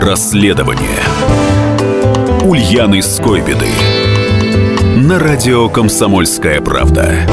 Расследование. Ульяны Скойбеды. На радио «Комсомольская правда»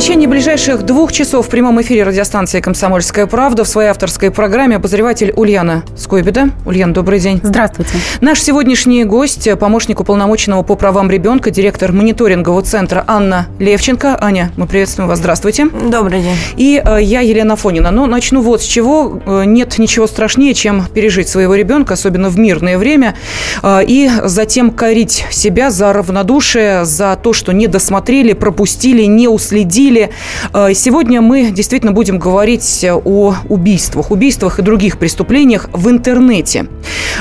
течение ближайших двух часов в прямом эфире радиостанции «Комсомольская правда» в своей авторской программе обозреватель Ульяна Скойбеда. Ульяна, добрый день. Здравствуйте. Наш сегодняшний гость, помощник уполномоченного по правам ребенка, директор мониторингового центра Анна Левченко. Аня, мы приветствуем вас. Здравствуйте. Добрый день. И э, я, Елена Фонина. Но начну вот с чего. Э, нет ничего страшнее, чем пережить своего ребенка, особенно в мирное время, э, и затем корить себя за равнодушие, за то, что не досмотрели, пропустили, не уследили обсудили. Э, сегодня мы действительно будем говорить о убийствах, убийствах и других преступлениях в интернете.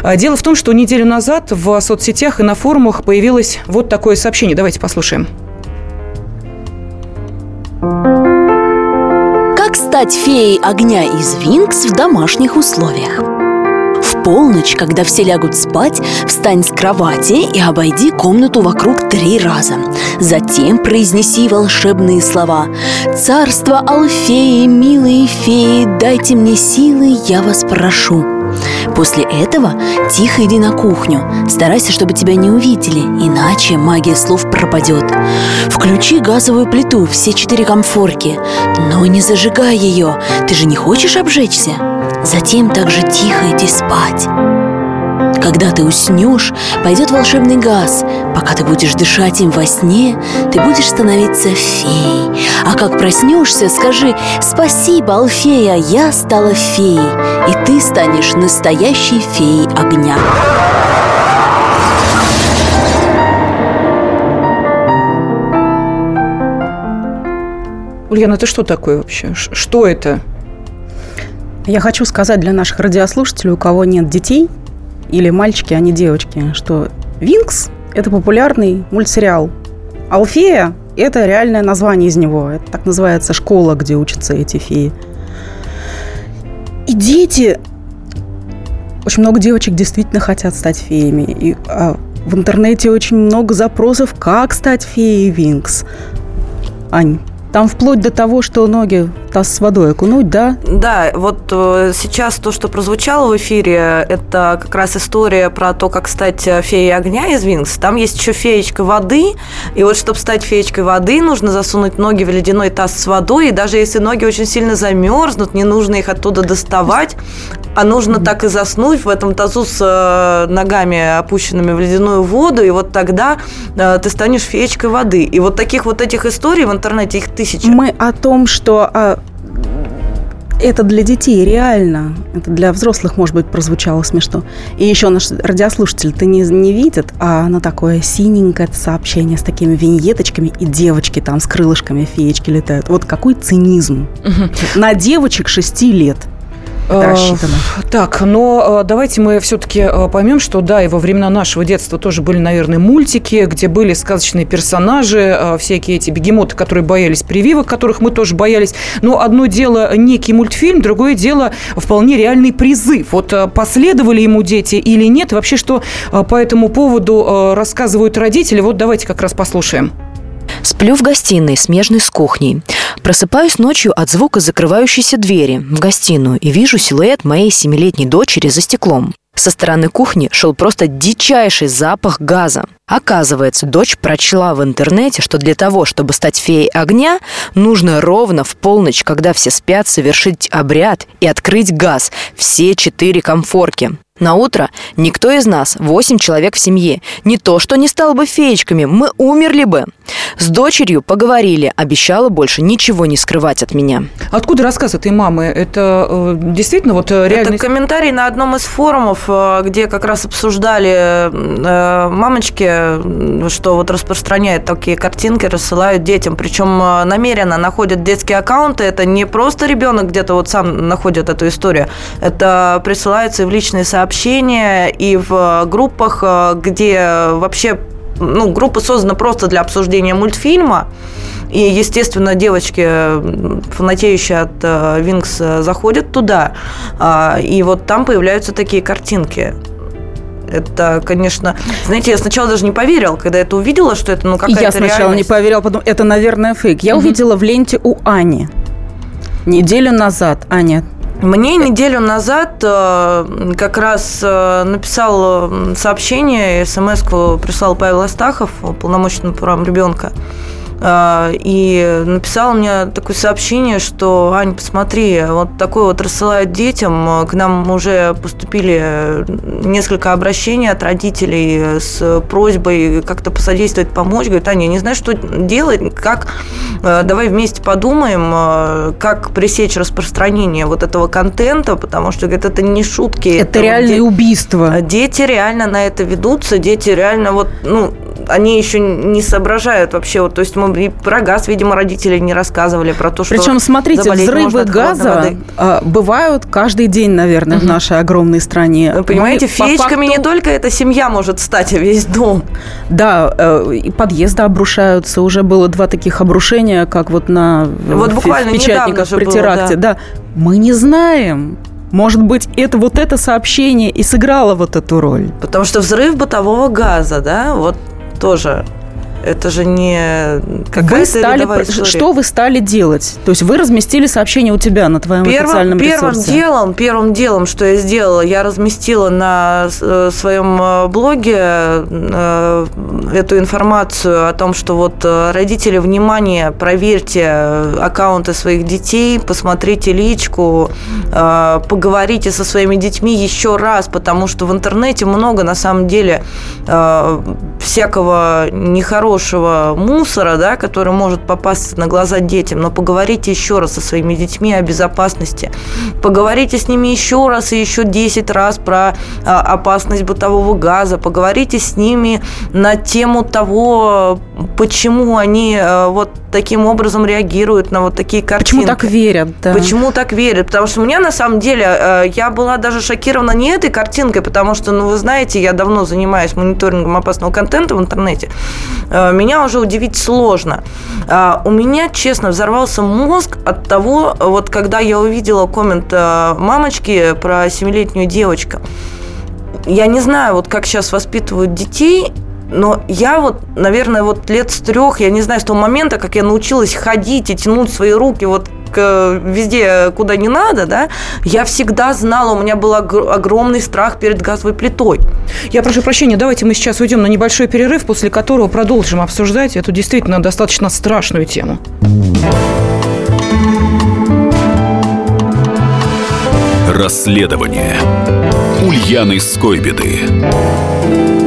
Э, дело в том, что неделю назад в соцсетях и на форумах появилось вот такое сообщение. Давайте послушаем. Как стать феей огня из Винкс в домашних условиях? Полночь, когда все лягут спать, встань с кровати и обойди комнату вокруг три раза. Затем произнеси волшебные слова «Царство Алфеи, милые феи, дайте мне силы, я вас прошу». После этого тихо иди на кухню. Старайся, чтобы тебя не увидели, иначе магия слов пропадет. Включи газовую плиту, все четыре комфорки, но не зажигай ее. Ты же не хочешь обжечься? Затем также тихо иди спать. Когда ты уснешь, пойдет волшебный газ. Пока ты будешь дышать им во сне, ты будешь становиться феей. А как проснешься, скажи «Спасибо, Алфея, я стала феей». И ты станешь настоящей феей огня. Ульяна, это что такое вообще? Что это? Я хочу сказать для наших радиослушателей, у кого нет детей, или мальчики, а не девочки, что «Винкс» – это популярный мультсериал. «Алфея» – это реальное название из него. Это так называется школа, где учатся эти феи. И дети... Очень много девочек действительно хотят стать феями. И а, в интернете очень много запросов, как стать феей Винкс. Ань, там вплоть до того, что ноги таз с водой окунуть, да? Да, вот э, сейчас то, что прозвучало в эфире, это как раз история про то, как стать э, феей огня из Винкс. Там есть еще феечка воды, и вот чтобы стать феечкой воды, нужно засунуть ноги в ледяной таз с водой, и даже если ноги очень сильно замерзнут, не нужно их оттуда доставать, а нужно так и заснуть в этом тазу с э, ногами опущенными в ледяную воду, и вот тогда ты станешь феечкой воды. И вот таких вот этих историй в интернете, их тысячи. Мы о том, что а, это для детей реально. Это для взрослых, может быть, прозвучало смешно. И еще наш радиослушатель ты не, не видит, а на такое синенькое сообщение с такими виньеточками, и девочки там с крылышками феечки летают. Вот какой цинизм. Угу. На девочек 6 лет это э, рассчитано. Так, но э, давайте мы все-таки э, поймем, что да, и во времена нашего детства тоже были, наверное, мультики, где были сказочные персонажи, всякие эти бегемоты, которые боялись прививок, которых мы тоже боялись. Но одно дело некий мультфильм, другое дело вполне реальный призыв. Вот последовали ему дети или нет? Вообще, что по этому поводу рассказывают родители? Вот давайте как раз послушаем. Сплю в гостиной, смежной с кухней. Просыпаюсь ночью от звука закрывающейся двери в гостиную и вижу силуэт моей семилетней дочери за стеклом. Со стороны кухни шел просто дичайший запах газа. Оказывается, дочь прочла в интернете, что для того, чтобы стать феей огня, нужно ровно в полночь, когда все спят, совершить обряд и открыть газ, все четыре комфорки. На утро никто из нас, восемь человек в семье, не то что не стал бы феечками, мы умерли бы. С дочерью поговорили, обещала больше ничего не скрывать от меня. Откуда рассказ этой мамы? Это э, действительно вот э, реально... Это комментарий на одном из форумов, э, где как раз обсуждали э, мамочки, что вот распространяют такие картинки, рассылают детям, причем э, намеренно находят детские аккаунты. Это не просто ребенок где-то вот сам находит эту историю, это присылается и в личные сообщения, и в группах, э, где вообще ну, группа создана просто для обсуждения мультфильма. И, естественно, девочки, фанатеющие от э, Винкс, заходят туда. Э, и вот там появляются такие картинки. Это, конечно, знаете, я сначала даже не поверил, когда это увидела, что это ну какая-то Я сначала реальность. не поверила, потом это, наверное, фейк. Я угу. увидела в ленте у Ани неделю назад. Аня, Мне неделю назад э, как раз э, написал сообщение, смс прислал Павел Астахов, полномочный правам ребенка. А, и написал мне такое сообщение, что, Ань, посмотри, вот такое вот рассылают детям. К нам уже поступили несколько обращений от родителей с просьбой как-то посодействовать, помочь. Говорит, Аня, не знаю, что делать, как, э, давай вместе подумаем, э, как пресечь распространение вот этого контента, потому что, говорит, это не шутки. Это, это реальные вот, убийства. Дети реально на это ведутся, дети реально вот, ну, они еще не соображают вообще. Вот, то есть мы и про газ, видимо, родители не рассказывали, про то, что Причем, смотрите, взрывы газа а, бывают каждый день, наверное, угу. в нашей огромной стране. Вы понимаете, мы, феечками факту... не только эта семья может стать, а весь дом. Да, э, и подъезды обрушаются. Уже было два таких обрушения, как вот на вот буквально Печатниках при теракте. да. да. Мы не знаем. Может быть, это вот это сообщение и сыграло вот эту роль. Потому что взрыв бытового газа, да, вот тоже это же не какая-то вы стали, история. Что вы стали делать? То есть вы разместили сообщение у тебя на твоем первым, официальном первым ресурсе? Делом, первым делом, что я сделала, я разместила на э, своем э, блоге э, эту информацию о том, что вот родители, внимание, проверьте аккаунты своих детей, посмотрите личку, поговорите со своими детьми еще раз, потому что в интернете много на самом деле всякого нехорошего хорошего мусора, да, который может попасть на глаза детям, но поговорите еще раз со своими детьми о безопасности. Поговорите с ними еще раз и еще 10 раз про а, опасность бытового газа. Поговорите с ними на тему того, почему они а, вот таким образом реагируют на вот такие картинки. Почему так верят? Да. Почему так верят? Потому что у меня на самом деле а, я была даже шокирована не этой картинкой, потому что, ну, вы знаете, я давно занимаюсь мониторингом опасного контента в интернете. А, меня уже удивить сложно. А, у меня, честно, взорвался мозг от того, вот когда я увидела коммент а, мамочки про семилетнюю девочку. Я не знаю, вот как сейчас воспитывают детей, но я вот, наверное, вот лет с трех, я не знаю, с того момента, как я научилась ходить и тянуть свои руки вот к, везде, куда не надо, да, я всегда знала, у меня был огромный страх перед газовой плитой. Я прошу прощения, давайте мы сейчас уйдем на небольшой перерыв, после которого продолжим обсуждать эту действительно достаточно страшную тему. Расследование Ульяны Скойбеды.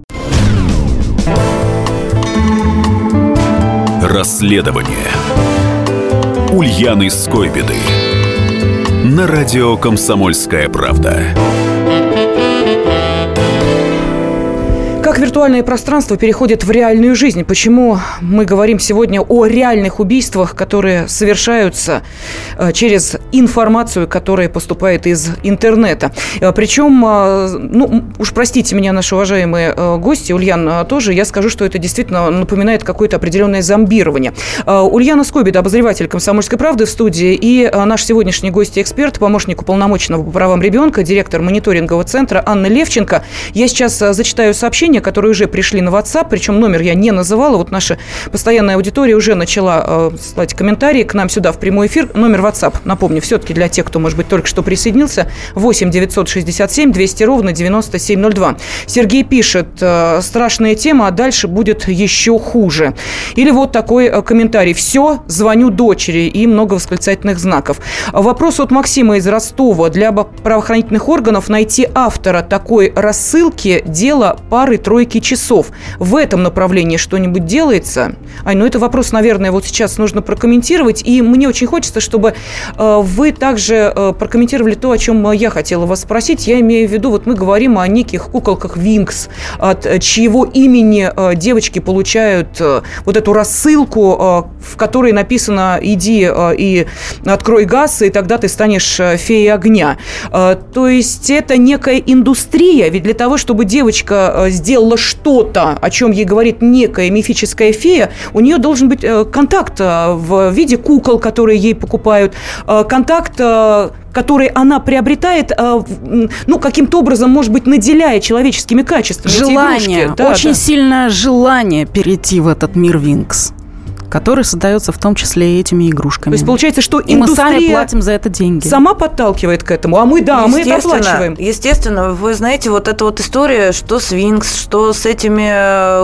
Расследование. Ульяны Скойбеды. На радио «Комсомольская правда» виртуальное пространство переходит в реальную жизнь? Почему мы говорим сегодня о реальных убийствах, которые совершаются э, через информацию, которая поступает из интернета? Э, Причем, э, ну, уж простите меня, наши уважаемые гости, Ульян тоже, я скажу, что это действительно напоминает какое-то определенное зомбирование. Ульяна Скобида, обозреватель «Комсомольской правды» в студии, и наш сегодняшний гость-эксперт, помощник уполномоченного по правам ребенка, директор мониторингового центра Анна Левченко. Я сейчас зачитаю сообщение, которые уже пришли на WhatsApp, причем номер я не называла. Вот наша постоянная аудитория уже начала э, слать комментарии к нам сюда в прямой эфир. Номер WhatsApp, напомню, все-таки для тех, кто, может быть, только что присоединился, 8 967 200 ровно 9702. Сергей пишет, э, страшная тема, а дальше будет еще хуже. Или вот такой э, комментарий. Все, звоню дочери и много восклицательных знаков. Вопрос от Максима из Ростова. Для правоохранительных органов найти автора такой рассылки – дело пары-тройки настройки часов. В этом направлении что-нибудь делается? Ай, ну это вопрос, наверное, вот сейчас нужно прокомментировать. И мне очень хочется, чтобы э, вы также э, прокомментировали то, о чем я хотела вас спросить. Я имею в виду, вот мы говорим о неких куколках Винкс, от чьего имени э, девочки получают э, вот эту рассылку, э, в которой написано «иди э, и открой газ, и тогда ты станешь э, феей огня». Э, то есть это некая индустрия, ведь для того, чтобы девочка э, сделала что-то, о чем ей говорит некая мифическая фея, у нее должен быть э, контакт э, в виде кукол, которые ей покупают, э, контакт который она приобретает, ну, каким-то образом, может быть, наделяя человеческими качествами. Желание, да, очень да. сильное желание перейти в этот мир Винкс который создается в том числе и этими игрушками. То есть получается, что и мы сами платим за это деньги. Сама подталкивает к этому, а мы, да, мы это оплачиваем. Естественно, вы знаете, вот эта вот история, что с Винкс, что с этими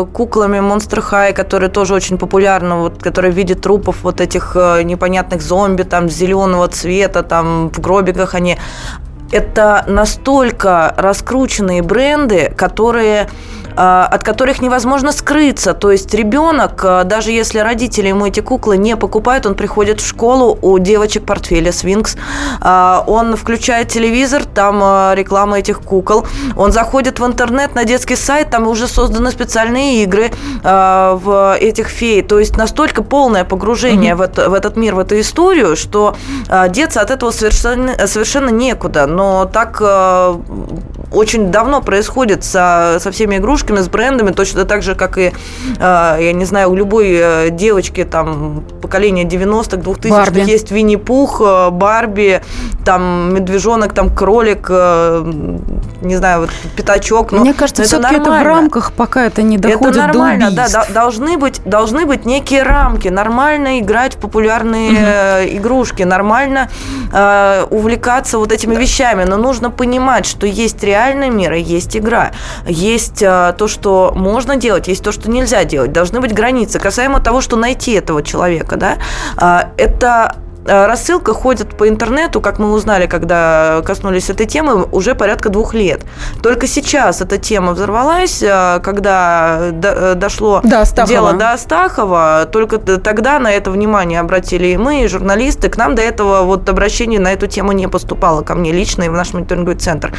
э, куклами Monster High, которые тоже очень популярны, вот, которые в виде трупов вот этих э, непонятных зомби, там, зеленого цвета, там, в гробиках они это настолько раскрученные бренды, которые от которых невозможно скрыться. То есть ребенок, а, даже если родители ему эти куклы не покупают, он приходит в школу, у девочек портфеля Свинкс, а, он включает телевизор, там реклама этих кукол, он заходит в интернет на детский сайт, там уже созданы специальные игры в этих фей. То есть настолько полное погружение mm-hmm. в, это, в этот мир, в эту историю, что деться от этого совершенно, совершенно некуда. Но так очень давно происходит со, со всеми игрушками, с брендами, точно так же, как и, э, я не знаю, у любой э, девочки там поколения 90-х, 2000-х есть Винни-Пух, э, Барби, там медвежонок, там кролик, не знаю, вот пятачок. Мне кажется, все-таки это в рамках, пока это не доходит это нормально, до да, должны быть, должны быть некие рамки, нормально играть в популярные угу. игрушки, нормально э, увлекаться вот этими вещами, но нужно понимать, что есть реальный мир и есть игра. Есть а, то, что можно делать, есть то, что нельзя делать. Должны быть границы. Касаемо того, что найти этого человека, да, а, это рассылка ходит по интернету, как мы узнали, когда коснулись этой темы, уже порядка двух лет. Только сейчас эта тема взорвалась, э, когда э, дошло до дело до Астахова. Только тогда на это внимание обратили и мы, и журналисты. К нам до этого вот обращение на эту тему не поступало, ко мне лично и в наш мониторинговый центр.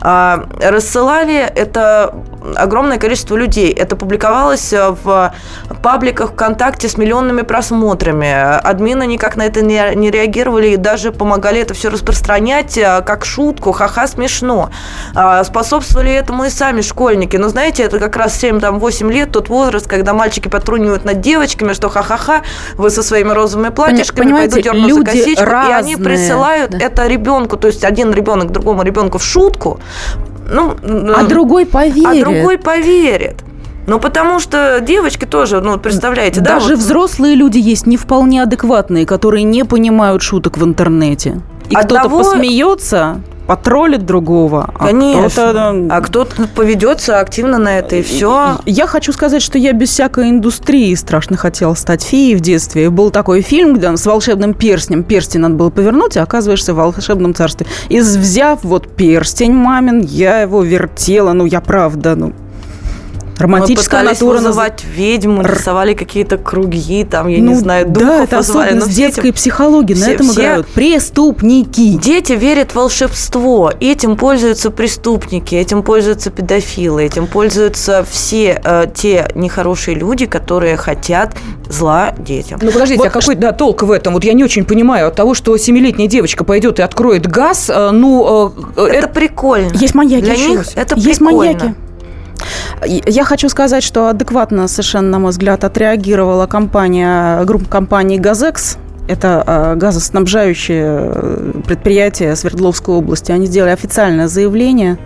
А, рассылали это огромное количество людей. Это публиковалось в пабликах ВКонтакте с миллионными просмотрами. Админы никак на это не не реагировали и даже помогали это все распространять э, как шутку, ха-ха, смешно. А, способствовали этому и сами школьники. Но знаете, это как раз 7-8 лет, тот возраст, когда мальчики потрунивают над девочками, что ха-ха-ха, вы со своими розовыми платьишками, Понимаете, пойду дерну за косичку. Разные. И они присылают да. это ребенку, то есть один ребенок другому ребенку в шутку, ну, а другой поверит. А другой поверит. Ну, потому что девочки тоже, ну, представляете, да? Даже вот... взрослые люди есть не вполне адекватные, которые не понимают шуток в интернете. И Одного... кто-то посмеется, потроллит другого. А Конечно. Кто-то... А кто-то поведется активно на это, и все. Я хочу сказать, что я без всякой индустрии страшно хотела стать феей в детстве. И был такой фильм, где с волшебным перстнем. Перстень надо было повернуть, а оказываешься в волшебном царстве. И взяв вот перстень мамин, я его вертела. Ну, я правда, ну, Романтическая Мы натура. вызывать ведьму, рисовали какие-то круги, там, я ну, не знаю, духов Да, это вызывали. особенность детской психологии, все, на этом все играют. Преступники. Дети верят в волшебство. Этим пользуются преступники, этим пользуются педофилы, этим пользуются все э, те нехорошие люди, которые хотят зла детям. Ну, подождите, вот, а какой да, толк в этом? Вот я не очень понимаю. От того, что семилетняя девочка пойдет и откроет газ, э, ну... Э, это, это прикольно. Есть маньяки. Для них это прикольно. Есть маньяки. Я хочу сказать, что адекватно совершенно, на мой взгляд, отреагировала компания, группа компаний «Газекс», это а, газоснабжающее э, предприятие Свердловской области. Они сделали официальное заявление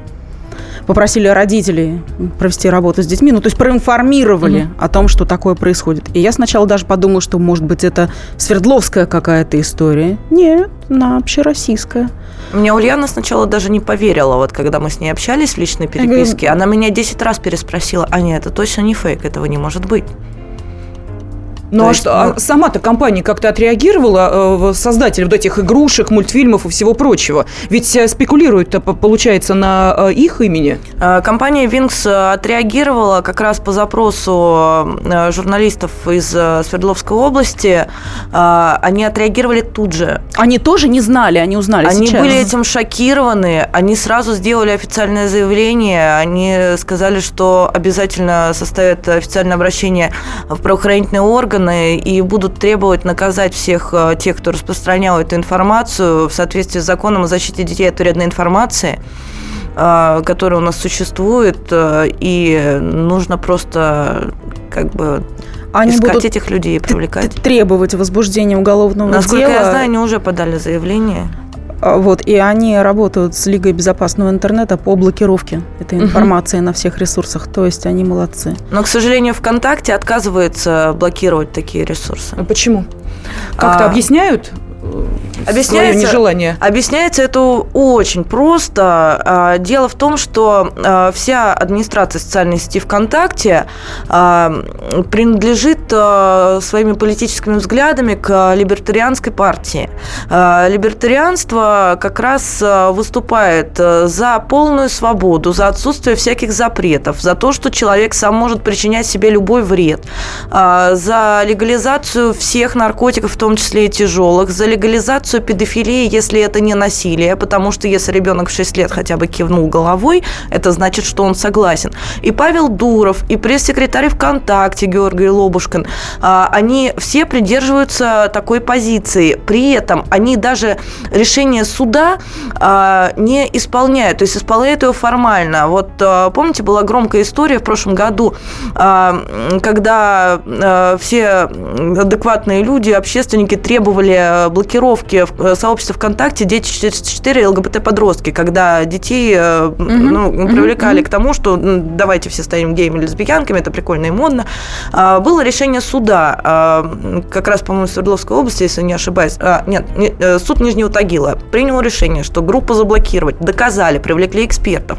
попросили родителей провести работу с детьми, ну, то есть проинформировали mm-hmm. о том, что такое происходит. И я сначала даже подумала, что, может быть, это Свердловская какая-то история. Нет, она общероссийская. Мне Ульяна сначала даже не поверила, вот когда мы с ней общались в личной переписке, она меня 10 раз переспросила, а нет, это точно не фейк, этого не может быть. Ну а что, ну... а сама-то компания как-то отреагировала, э, создатель вот этих игрушек, мультфильмов и всего прочего? Ведь э, спекулируют-то, получается, на э, их имени? Компания Wings отреагировала как раз по запросу журналистов из Свердловской области. Они отреагировали тут же. Они тоже не знали, они узнали Они сейчас. были этим шокированы, они сразу сделали официальное заявление, они сказали, что обязательно составят официальное обращение в правоохранительные органы и будут требовать наказать всех тех, кто распространял эту информацию в соответствии с законом о защите детей от вредной информации который у нас существует, и нужно просто как бы они искать будут этих людей и привлекать. Требовать возбуждения уголовного Насколько дела. Насколько я знаю, они уже подали заявление. А, вот, и они работают с Лигой безопасного интернета по блокировке этой информации угу. на всех ресурсах. То есть они молодцы. Но, к сожалению, ВКонтакте отказывается блокировать такие ресурсы. А почему? Как-то а... объясняют? Объясняется, свое нежелание? Объясняется это очень просто. А, дело в том, что а, вся администрация социальной сети ВКонтакте а, принадлежит своими политическими взглядами к либертарианской партии. Либертарианство как раз выступает за полную свободу, за отсутствие всяких запретов, за то, что человек сам может причинять себе любой вред, за легализацию всех наркотиков, в том числе и тяжелых, за легализацию педофилии, если это не насилие, потому что если ребенок в 6 лет хотя бы кивнул головой, это значит, что он согласен. И Павел Дуров, и пресс-секретарь ВКонтакте Георгий Лобушкин, а, они все придерживаются такой позиции. При этом они даже решение суда а, не исполняют, то есть исполняют его формально. Вот а, помните, была громкая история в прошлом году, когда все адекватные люди, общественники требовали блокировки э, сообщества ВКонтакте «Дети 404 ЛГБТ-подростки», когда детей угу. ну, привлекали угу. к тому, что давайте все станем геями или лесбиянками, это прикольно и модно. А, было решение суда, а, как раз, по-моему, в Свердловской области, если не ошибаюсь, а, нет, э, суд Нижнего Тагила принял решение, что группу заблокировать, доказали, привлекли экспертов.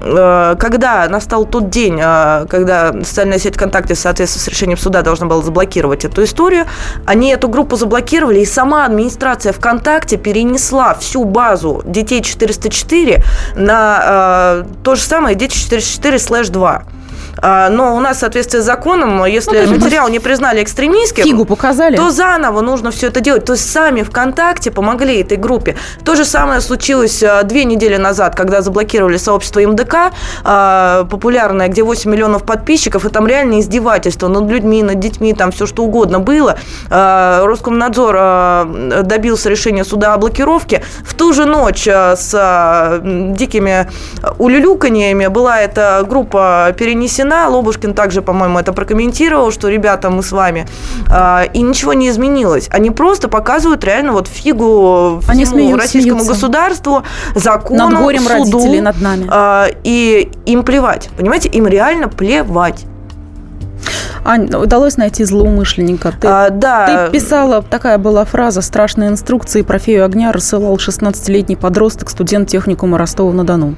Э, когда настал тот день, э, когда социальная сеть ВКонтакте в соответствии с решением суда должна была заблокировать эту историю, они эту группу заблокировали, и сама администрация ВКонтакте перенесла всю базу детей 404 на э, то же самое дети 404 слэш 2. А, но у нас в соответствии с законом, если ну, материал не признали экстремистским, фигу показали, то заново нужно все это делать. То есть сами ВКонтакте помогли этой группе. То же самое случилось а, две недели назад, когда заблокировали сообщество МДК, а, популярное, где 8 миллионов подписчиков, и там реально издевательство над людьми, над детьми, там все что угодно было. Роскомнадзор добился решения суда о блокировке. В ту же ночь с дикими улюлюканьями была эта группа перенесена война. Лобушкин также, по-моему, это прокомментировал, что, ребята, мы с вами. А, и ничего не изменилось. Они просто показывают реально вот фигу Они всему смеются, российскому смеются. государству, закону, над горем суду. родителей, над нами. А, и им плевать. Понимаете, им реально плевать. Ань, удалось найти злоумышленника. Ты, а, да. ты писала, такая была фраза, страшные инструкции про фею огня рассылал 16-летний подросток, студент техникума Ростова-на-Дону.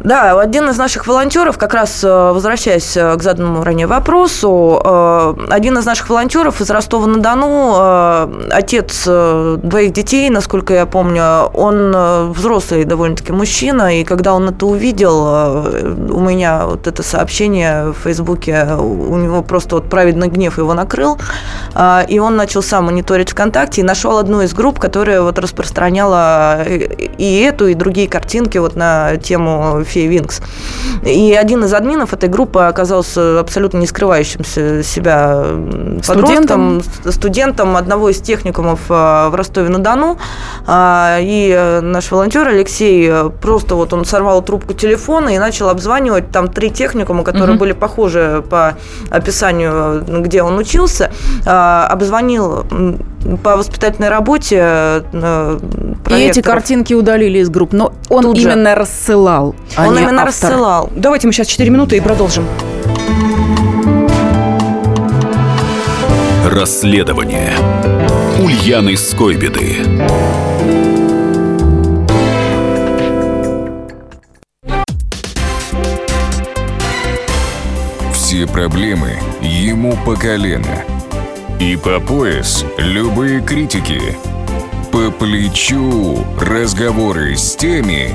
Да, один из наших волонтеров, как раз э, возвращаясь э, к заданному ранее вопросу, э, один из наших волонтеров из Ростова-на-Дону, отец двоих детей, насколько я помню, он взрослый довольно-таки мужчина, и когда он это увидел, у меня вот это сообщение в Фейсбуке, у него просто вот праведный гнев его накрыл, и он начал сам мониторить ВКонтакте и нашел одну из групп, которая вот распространяла и эту, и другие картинки вот на тему Феи Винкс. И один из админов этой группы оказался абсолютно не скрывающимся себя подростком, студентом, студентом одного из техникумов э, в Ростове-на-Дону. А, и э, наш волонтер Алексей э, просто вот он сорвал трубку телефона и начал обзванивать там три техникума, которые угу. были похожи по описанию, где он учился. А, обзвонил по воспитательной работе. И эти картинки удалили из групп, но он Тут именно же. рассылал. А Он именно автор. рассылал. Давайте мы сейчас 4 минуты и продолжим. Расследование Ульяны Скойбеды. все проблемы ему по колено. И по пояс любые критики. По плечу разговоры с теми,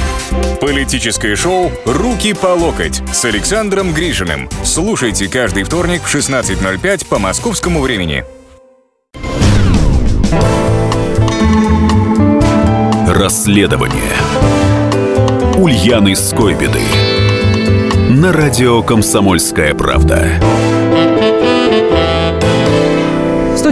Политическое шоу «Руки по локоть» с Александром Гришиным. Слушайте каждый вторник в 16.05 по московскому времени. Расследование Ульяны Скойбеды На радио «Комсомольская правда»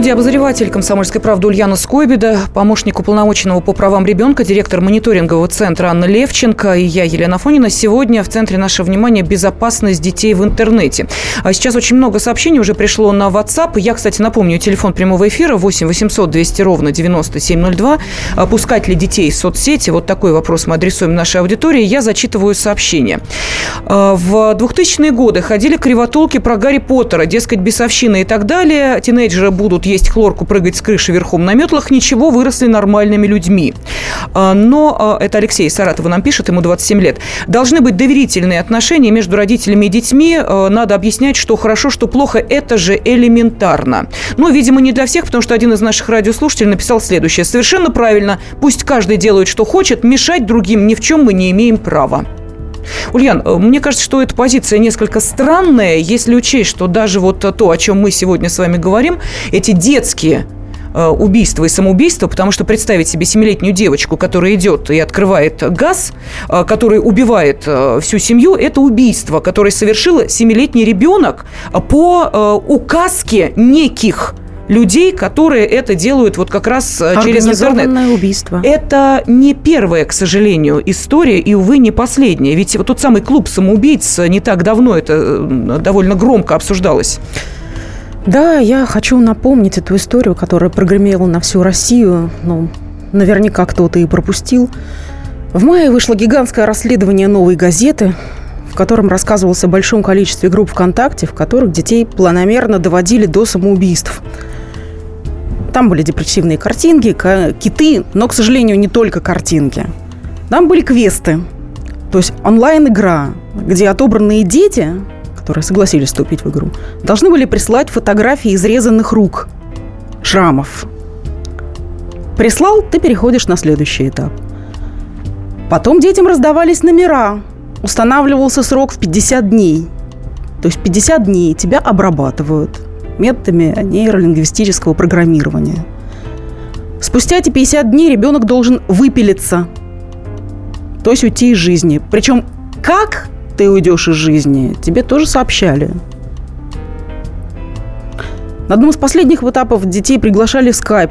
студии обозреватель «Комсомольской правды» Ульяна Скойбеда, помощник уполномоченного по правам ребенка, директор мониторингового центра Анна Левченко и я, Елена Фонина. Сегодня в центре нашего внимания безопасность детей в интернете. А сейчас очень много сообщений уже пришло на WhatsApp. Я, кстати, напомню, телефон прямого эфира 8 800 200 ровно 9702. Пускать ли детей в соцсети? Вот такой вопрос мы адресуем нашей аудитории. Я зачитываю сообщение. А, в 2000-е годы ходили кривотолки про Гарри Поттера, дескать, бесовщина и так далее. Тинейджеры будут есть хлорку, прыгать с крыши верхом на метлах, ничего, выросли нормальными людьми. А, но а, это Алексей Саратова нам пишет, ему 27 лет. Должны быть доверительные отношения между родителями и детьми. А, надо объяснять, что хорошо, что плохо. Это же элементарно. Но, видимо, не для всех, потому что один из наших радиослушателей написал следующее. Совершенно правильно. Пусть каждый делает, что хочет. Мешать другим ни в чем мы не имеем права. Ульян, э, мне кажется, что эта позиция несколько странная, если учесть, что даже вот то, о чем мы сегодня с вами говорим, эти детские э, убийства и самоубийства, потому что представить себе семилетнюю девочку, которая идет и открывает газ, э, который убивает всю семью, это убийство, которое совершила семилетний ребенок по указке неких людей, которые это делают вот как раз э, через интернет. убийство. Это не первая, к сожалению, история, и, увы, не последняя. Ведь вот тот самый клуб самоубийц не так давно, это э, довольно громко обсуждалось. Да, я хочу напомнить эту историю, которая прогремела на всю Россию. Ну, наверняка кто-то и пропустил. В мае вышло гигантское расследование «Новой газеты», в котором рассказывалось о большом количестве групп ВКонтакте, в которых детей планомерно доводили до самоубийств – там были депрессивные картинки, киты, но, к сожалению, не только картинки. Там были квесты, то есть онлайн-игра, где отобранные дети, которые согласились вступить в игру, должны были прислать фотографии изрезанных рук, шрамов. Прислал, ты переходишь на следующий этап. Потом детям раздавались номера. Устанавливался срок в 50 дней. То есть 50 дней тебя обрабатывают – методами нейролингвистического программирования. Спустя эти 50 дней ребенок должен выпилиться, то есть уйти из жизни. Причем как ты уйдешь из жизни, тебе тоже сообщали. На одном из последних этапов детей приглашали в скайп,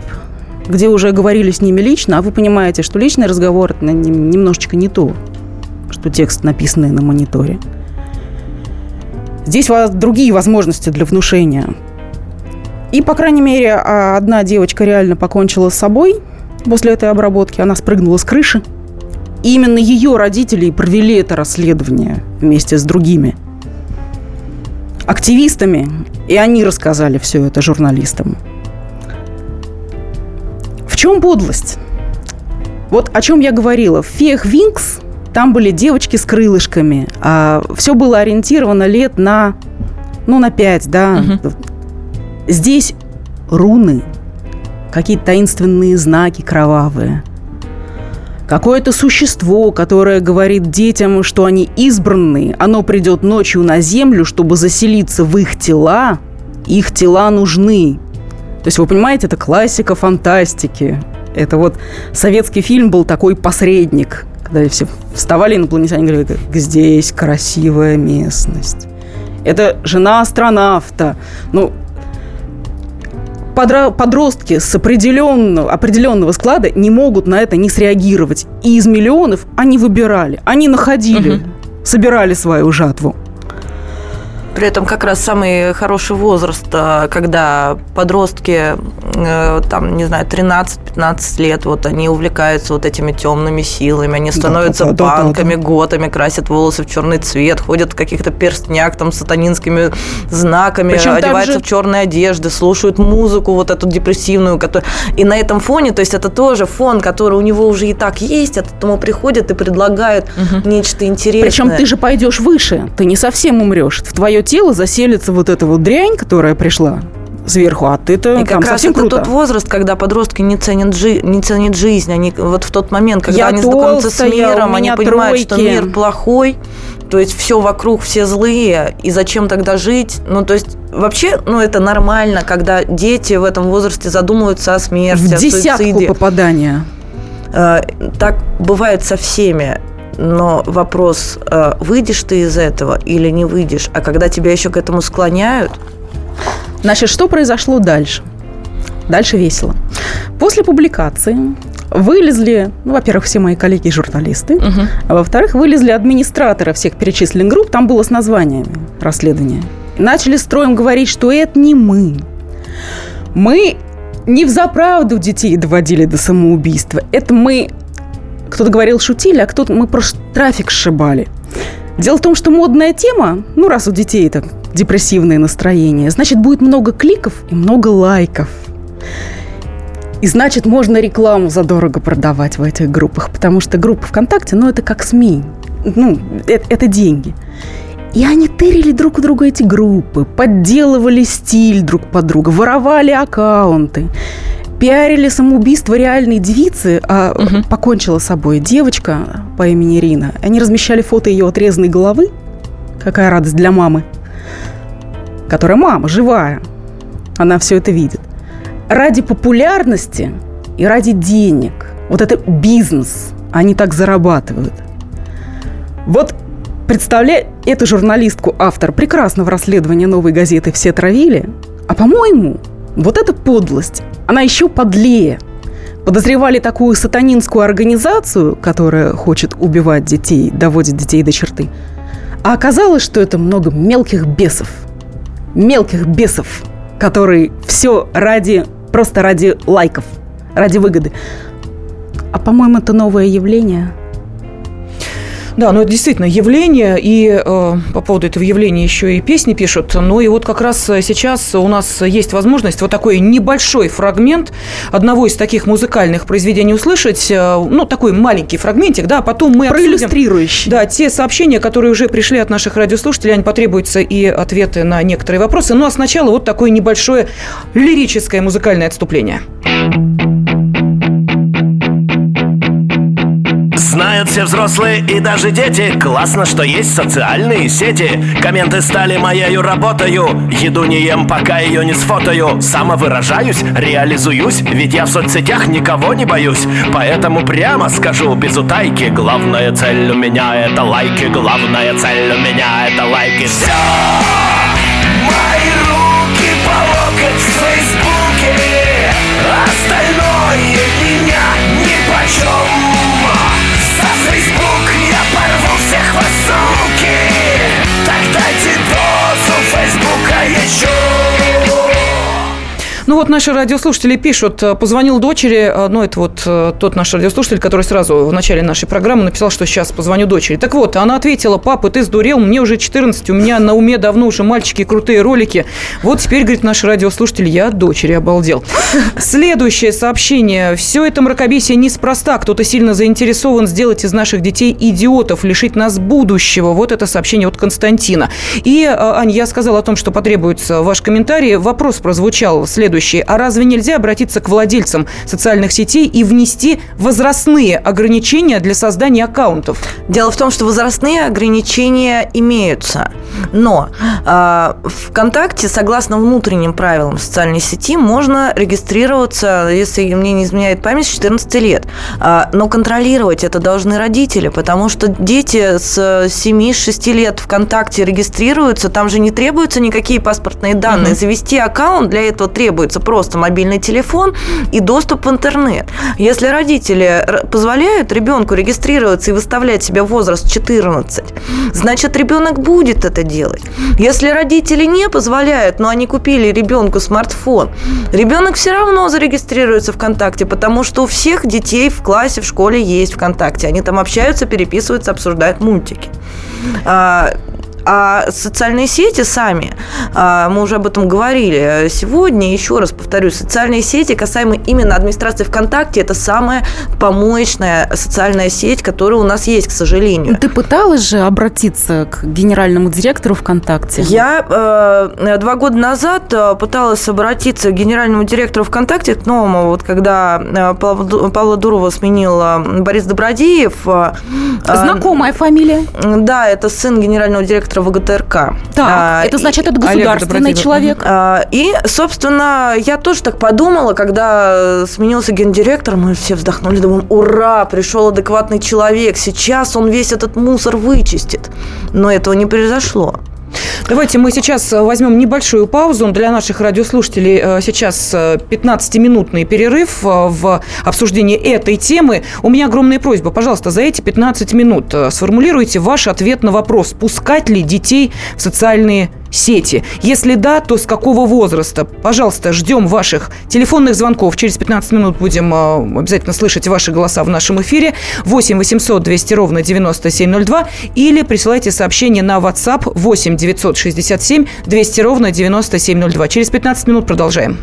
где уже говорили с ними лично, а вы понимаете, что личный разговор – немножечко не то, что текст, написанный на мониторе. Здесь у вас другие возможности для внушения. И, по крайней мере, а, одна девочка реально покончила с собой после этой обработки. Она спрыгнула с крыши. И именно ее родители провели это расследование вместе с другими активистами. И они рассказали все это журналистам. В чем подлость? Вот о чем я говорила. В «Феях Винкс» там были девочки с крылышками. А все было ориентировано лет на, ну, на пять, да. Угу. Здесь руны, какие-то таинственные знаки кровавые. Какое-то существо, которое говорит детям, что они избранные, оно придет ночью на землю, чтобы заселиться в их тела, их тела нужны. То есть, вы понимаете, это классика фантастики. Это вот советский фильм был такой посредник, когда все вставали инопланетяне и говорили, здесь красивая местность. Это жена астронавта. Ну, подростки с определенного, определенного склада не могут на это не среагировать. И из миллионов они выбирали, они находили, угу. собирали свою жатву. При этом как раз самый хороший возраст, э, когда подростки, э, там, не знаю, 13-15 лет, вот они увлекаются вот этими темными силами, они становятся да, да, да, банками, да, да. готами, красят волосы в черный цвет, ходят в каких-то перстнях там с сатанинскими знаками, Причем одеваются же- в черные одежды, слушают музыку вот эту депрессивную, которую... и на этом фоне, то есть это тоже фон, который у него уже и так есть, а тут ему приходят и предлагают нечто интересное. Причем ты же пойдешь выше, ты не совсем умрешь. В твое тело заселится вот эта вот дрянь, которая пришла сверху, а ты-то И как раз это круто. тот возраст, когда подростки не ценят, жи- не ценят жизнь. Они вот в тот момент, когда Я они знакомятся с миром, они понимают, что тройки. мир плохой, то есть все вокруг, все злые, и зачем тогда жить? Ну, то есть вообще, ну, это нормально, когда дети в этом возрасте задумываются о смерти, в о десятку суициде. попадания. Э, Так бывает со всеми. Но вопрос, э, выйдешь ты из этого или не выйдешь, а когда тебя еще к этому склоняют, Значит, что произошло дальше? Дальше весело. После публикации вылезли, ну, во-первых, все мои коллеги-журналисты, а во-вторых, вылезли администраторы всех перечисленных групп, там было с названиями расследования. Начали строем говорить, что это не мы. Мы не в заправду детей доводили до самоубийства. Это мы, кто-то говорил, шутили, а кто-то мы просто трафик сшибали. Дело в том, что модная тема, ну, раз у детей так депрессивное настроение, значит, будет много кликов и много лайков. И значит, можно рекламу задорого продавать в этих группах, потому что группа ВКонтакте, ну, это как СМИ, ну, это, это деньги. И они тырили друг у друга эти группы, подделывали стиль друг под друга, воровали аккаунты, пиарили самоубийство реальной девицы, а покончила с собой девочка по имени Ирина. Они размещали фото ее отрезанной головы. Какая радость для мамы. Которая мама, живая. Она все это видит. Ради популярности и ради денег. Вот это бизнес. Они так зарабатывают. Вот представляю, эту журналистку, автор прекрасного расследования «Новой газеты» все травили. А по-моему, вот эта подлость, она еще подлее. Подозревали такую сатанинскую организацию, которая хочет убивать детей, доводит детей до черты. А оказалось, что это много мелких бесов. Мелких бесов, которые все ради, просто ради лайков, ради выгоды. А по-моему, это новое явление. Да, ну это действительно явление, и э, по поводу этого явления еще и песни пишут. Ну и вот как раз сейчас у нас есть возможность вот такой небольшой фрагмент одного из таких музыкальных произведений услышать. Э, ну, такой маленький фрагментик, да, а потом мы обсудим... Проиллюстрирующий. Да, те сообщения, которые уже пришли от наших радиослушателей, они потребуются и ответы на некоторые вопросы. Ну а сначала вот такое небольшое лирическое музыкальное отступление. Знают все взрослые и даже дети. Классно, что есть социальные сети. Комменты стали моею работою Еду не ем, пока ее не сфотою. Самовыражаюсь, реализуюсь Ведь я в соцсетях никого не боюсь. Поэтому прямо скажу без утайки. Главная цель у меня это лайки. Главная цель у меня это лайки. Все! Мои руки по локоть в Фейсбуке. Остальное меня нипочем За Фейсбук я порву всех Ну вот наши радиослушатели пишут, э, позвонил дочери, э, ну это вот э, тот наш радиослушатель, который сразу в начале нашей программы написал, что сейчас позвоню дочери. Так вот, она ответила, папа, ты сдурел, мне уже 14, у меня на уме давно уже мальчики крутые ролики. Вот теперь, говорит наш радиослушатель, я от дочери обалдел. Следующее сообщение. Все это мракобесие неспроста. Кто-то сильно заинтересован сделать из наших детей идиотов, лишить нас будущего. Вот это сообщение от Константина. И, Аня, я сказала о том, что потребуется ваш комментарий. Вопрос прозвучал следующий. А разве нельзя обратиться к владельцам социальных сетей и внести возрастные ограничения для создания аккаунтов? Дело в том, что возрастные ограничения имеются, но э, ВКонтакте, согласно внутренним правилам социальной сети, можно регистрироваться, если мне не изменяет память, с 14 лет. А, но контролировать это должны родители, потому что дети с 7-6 лет ВКонтакте регистрируются, там же не требуются никакие паспортные данные. Завести аккаунт для этого требуется просто мобильный телефон и доступ в интернет. Если родители позволяют ребенку регистрироваться и выставлять себе возраст 14, значит, ребенок будет это делать. Если родители не позволяют, но они купили ребенку смартфон, ребенок все равно зарегистрируется ВКонтакте, потому что у всех детей в классе, в школе есть ВКонтакте. Они там общаются, переписываются, обсуждают мультики. А, социальные сети сами, а, мы уже об этом говорили сегодня, еще раз повторю, социальные сети, касаемо именно администрации ВКонтакте, это самая помоечная социальная сеть, которая у нас есть, к сожалению. Ты пыталась же обратиться к генеральному директору ВКонтакте? Я э, два года назад э, пыталась обратиться к генеральному директору ВКонтакте, к новому, вот когда э, Павла Дурова сменил Борис Добродеев. Знакомая фамилия? Да, это сын генерального директора директора ВГТРК. Так, а, это значит, это государственный человек. А, и, собственно, я тоже так подумала, когда сменился гендиректор, мы все вздохнули, думаем, ура, пришел адекватный человек, сейчас он весь этот мусор вычистит. Но этого не произошло. Давайте мы сейчас э, возьмем небольшую паузу. Для наших радиослушателей э, сейчас 15-минутный э, перерыв в обсуждении этой темы. У меня огромная просьба. Пожалуйста, за эти 15 минут сформулируйте ваш ответ на вопрос, пускать ли детей в социальные сети? Если да, то с какого возраста? Пожалуйста, ждем ваших телефонных звонков. Через 15 минут будем э, обязательно слышать ваши голоса в нашем эфире. 8 800 200 ровно 9702. Или присылайте сообщение на WhatsApp 8 967 200 ровно 9702. Через 15 минут продолжаем.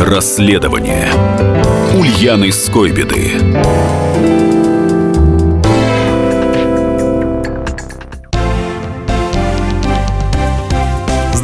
Расследование Ульяны Скойбеды.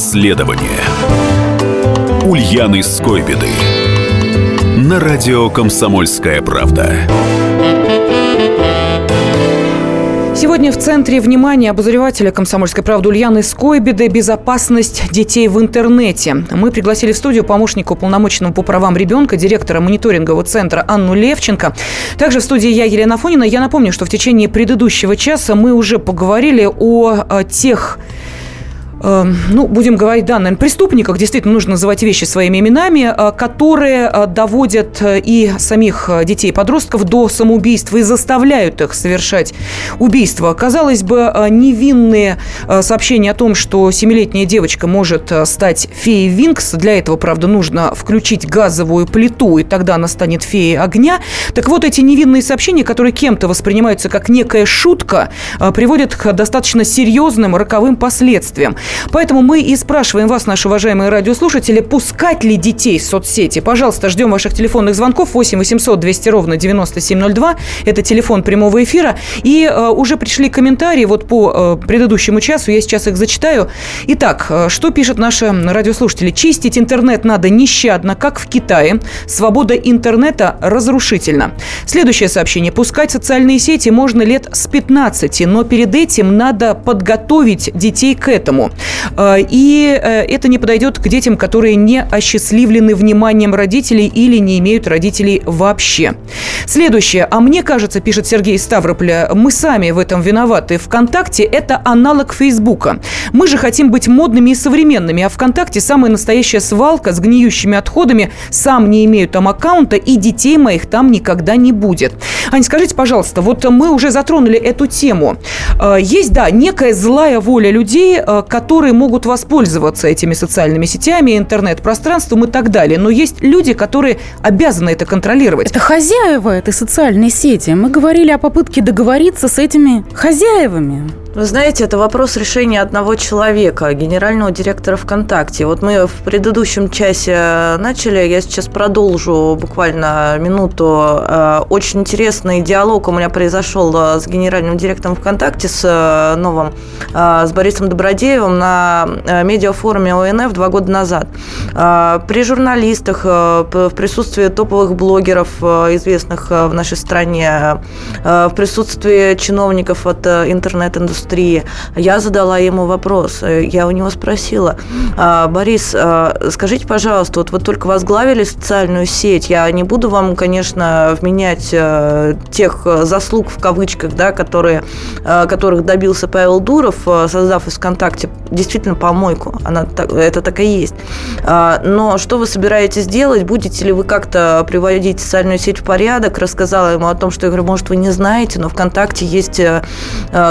Расследование Ульяны Скойбеды На радио «Комсомольская правда» Сегодня в центре внимания обозревателя «Комсомольской правды» Ульяны Скойбеды «Безопасность детей в интернете». Мы пригласили в студию помощника уполномоченного по правам ребенка, директора мониторингового центра Анну Левченко. Также в студии я, Елена Фонина. Я напомню, что в течение предыдущего часа мы уже поговорили о, о тех Эм, ну, будем говорить, да, наверное, преступниках, действительно нужно называть вещи своими именами, э, которые э, доводят э, и самих детей и подростков до самоубийства и заставляют их совершать убийство. Казалось бы, невинные сообщения о том, что семилетняя девочка может стать феей Винкс, для этого, правда, нужно включить газовую плиту, и тогда она станет феей огня. Так вот, эти невинные сообщения, которые кем-то воспринимаются как некая шутка, приводят к достаточно серьезным роковым последствиям. Поэтому мы и спрашиваем вас, наши уважаемые радиослушатели, пускать ли детей в соцсети. Пожалуйста, ждем ваших телефонных звонков 8 800 200 ровно 9702. Это телефон прямого эфира. И э, уже пришли комментарии вот по э, предыдущему часу. Я сейчас их зачитаю. Итак, э, что пишут наши радиослушатели? Чистить интернет надо нещадно, как в Китае. Свобода интернета разрушительна. Следующее сообщение. Пускать социальные сети можно лет с 15, но перед этим надо подготовить детей к этому. Э, и э, это не подойдет к детям, которые не осчастливлены вниманием родителей или не имеют родителей вообще. Следующее. А мне кажется, пишет Сергей Ставрополя, мы сами в этом виноваты. ВКонтакте – это аналог Фейсбука. Мы же хотим быть модными и современными, а ВКонтакте самая настоящая свалка с гниющими отходами. Сам не имею там аккаунта, и детей моих там никогда не будет. Ань, скажите, пожалуйста, вот мы уже затронули эту тему. Э, есть, да, некая злая воля людей, которые которые могут воспользоваться этими социальными сетями, интернет-пространством и так далее. Но есть люди, которые обязаны это контролировать. Это хозяева этой социальной сети. Мы говорили о попытке договориться с этими хозяевами. Вы знаете, это вопрос решения одного человека, генерального директора ВКонтакте. Вот мы в предыдущем часе начали, я сейчас продолжу буквально минуту. Э, очень интересный диалог у меня произошел э, с генеральным директором ВКонтакте, с э, новым, с Борисом Добродеевым на медиафоруме ОНФ два года назад. При журналистах, в присутствии топовых блогеров, известных в нашей стране, в присутствии чиновников от интернет-индустрии, индустрии. Я задала ему вопрос. Э, я у него спросила, «А, Борис, а, скажите, пожалуйста, вот вы только возглавили социальную сеть. Я не буду вам, конечно, вменять э, тех заслуг в кавычках, да, которые, э, которых добился Павел Дуров, создав из ВКонтакте действительно помойку. Она, это так и есть. А, но что вы собираетесь делать? Будете ли вы как-то приводить социальную сеть в порядок? Рассказала ему о том, что я говорю, может, вы не знаете, но ВКонтакте есть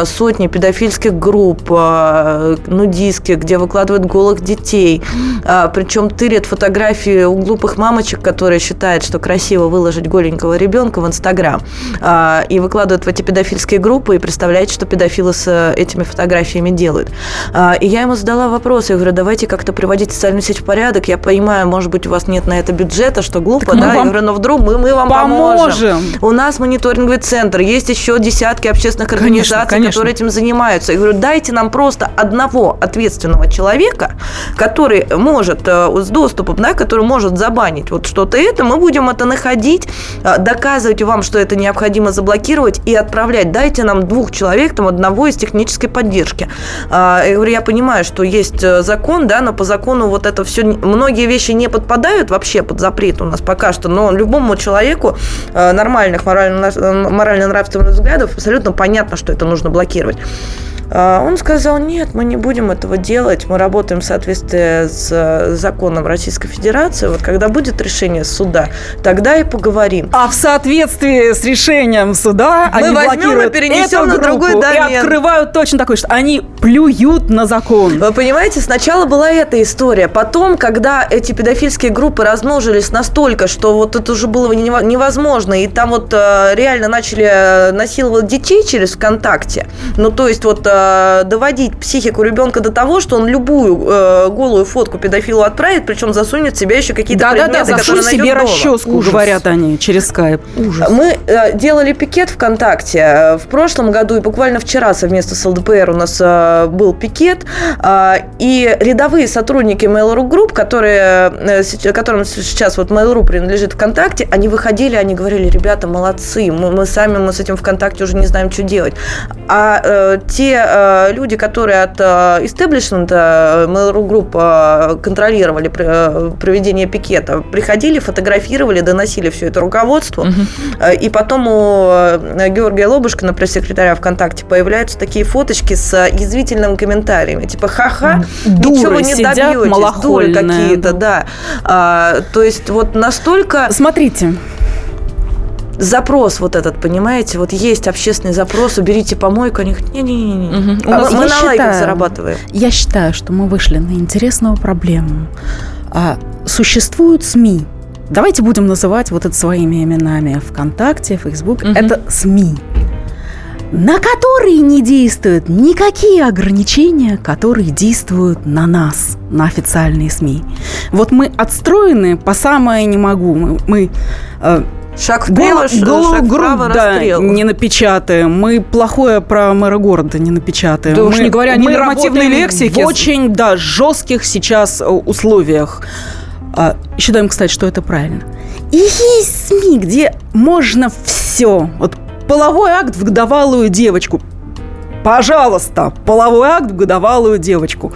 сотни педофильских групп, а, нудистских, где выкладывают голых детей. А, Причем тырят фотографии у глупых мамочек, которые считают, что красиво выложить голенького ребенка в Инстаграм. А, и выкладывают в эти педофильские группы и представляете, что педофилы с этими фотографиями делают. И я ему задала вопрос, я говорю, давайте как-то приводить социальную сеть в порядок. Я понимаю, может быть, у вас нет на это бюджета, что глупо, да? Я говорю, но вдруг мы, мы вам поможем. поможем. У нас мониторинговый центр, есть еще десятки общественных организаций, конечно, конечно. которые этим занимаются занимаются. Я говорю, дайте нам просто одного ответственного человека, который может э, с доступом, да, который может забанить вот что-то это, мы будем это находить, э, доказывать вам, что это необходимо заблокировать и отправлять. Дайте нам двух человек, там, одного из технической поддержки. А, я говорю, я понимаю, что есть э, закон, да, но по закону вот это все, многие вещи не подпадают вообще под запрет у нас пока что, но любому человеку нормальных морально-нравственных взглядов абсолютно понятно, что это нужно блокировать. А, он сказал, нет, мы не будем этого делать, мы работаем в соответствии с э, законом Российской Федерации. Вот когда будет решение суда, тогда и поговорим. А в соответствии с решением суда мы они возьмем и перенесем на другой домен. И открывают точно такой, что они плюют на закон. Вы понимаете, сначала была эта история. Потом, когда эти педофильские группы размножились настолько, что вот это уже было невозможно, и там вот э, реально начали э, насиловать детей через ВКонтакте, ну то есть вот э, доводить психику ребенка до того, что он любую э, голую фотку педофилу отправит, причем засунет в себя еще какие-то да, предметы, да, да, которые себе дома. расческу, Ужас. говорят они, через скайп. Ужас. Мы э, делали пикет ВКонтакте в прошлом году, и буквально вчера совместно с ЛДПР у нас э, был пикет, э, и рядовые сотрудники Mail.ru Group, которые, э, которым сейчас вот Mail.ru принадлежит ВКонтакте, они выходили, они говорили, ребята, молодцы, мы, мы сами мы с этим ВКонтакте уже не знаем, что делать. А э, те э, люди, которые от э, истеблишмента Mail.ru Group э, контролировали э, проведение пикета, приходили, фотографировали, доносили все это руководству. Угу. И потом у э, Георгия Лобушкина, пресс-секретаря ВКонтакте, появляются такие фоточки с язвительными комментариями. Типа, ха-ха, дуры ничего не сидят, добьетесь, дуры какие-то, да. А, то есть вот настолько... Смотрите, запрос вот этот, понимаете, вот есть общественный запрос, уберите помойку, они говорят, не-не-не, угу. а мы на считаю, лайках зарабатываем. Я считаю, что мы вышли на интересную проблему. А, существуют СМИ, давайте будем называть вот это своими именами, ВКонтакте, Фейсбук, угу. это СМИ на которые не действуют никакие ограничения, которые действуют на нас, на официальные СМИ. Вот мы отстроены по самое не могу. Мы, мы э, Шаг влево, гол, шаг вправо, да, расстрел. не напечатаем. Мы плохое про мэра города не напечатаем. Да мы, уж не говоря о ненормативной лексике. В очень, да, жестких сейчас э, условиях. А, считаем, кстати, что это правильно. И есть СМИ, где можно все. Вот половой акт в годовалую девочку. Пожалуйста, половой акт в годовалую девочку.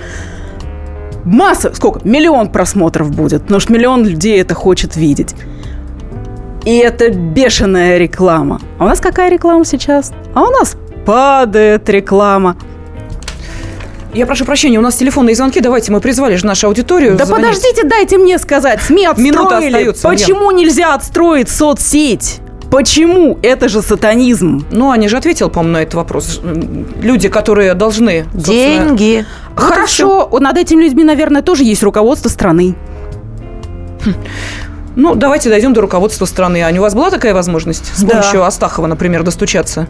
Масса, сколько? Миллион просмотров будет, потому что миллион людей это хочет видеть. И это бешеная реклама. А у нас какая реклама сейчас? А у нас падает реклама. Я прошу прощения, у нас телефонные звонки. Давайте мы призвали же нашу аудиторию. Да звонить. подождите, дайте мне сказать. СМИ отстроили. Минута остается. Почему Ульян. нельзя отстроить соцсеть? Почему? Это же сатанизм. Ну, они же ответил, по-моему, на этот вопрос. Люди, которые должны... Деньги. Хорошо. Вот над этими людьми, наверное, тоже есть руководство страны. Ну, давайте дойдем до руководства страны. Ань, у вас была такая возможность с да. помощью Астахова, например, достучаться?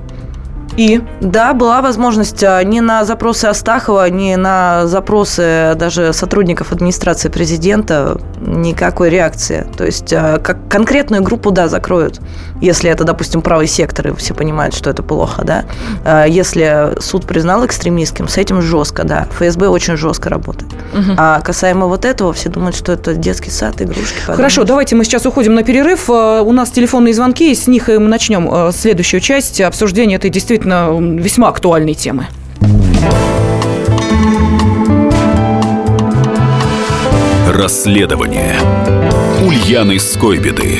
И? Да, была возможность а, ни на запросы Астахова, ни на запросы даже сотрудников администрации президента никакой реакции. То есть а, как конкретную группу, да, закроют. Если это, допустим, правый сектор, и все понимают, что это плохо, да. А, если суд признал экстремистским, с этим жестко, да. ФСБ очень жестко работает. Угу. А касаемо вот этого, все думают, что это детский сад, игрушки. Подумать. Хорошо, давайте мы сейчас уходим на перерыв. У нас телефонные звонки, и с них мы начнем следующую часть обсуждения этой действительно действительно весьма актуальной темы. Расследование Ульяны Скойбеды.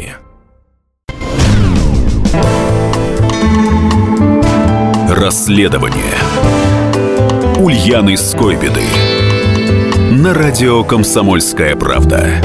Расследование. Ульяны Скойбеды. На радио «Комсомольская правда»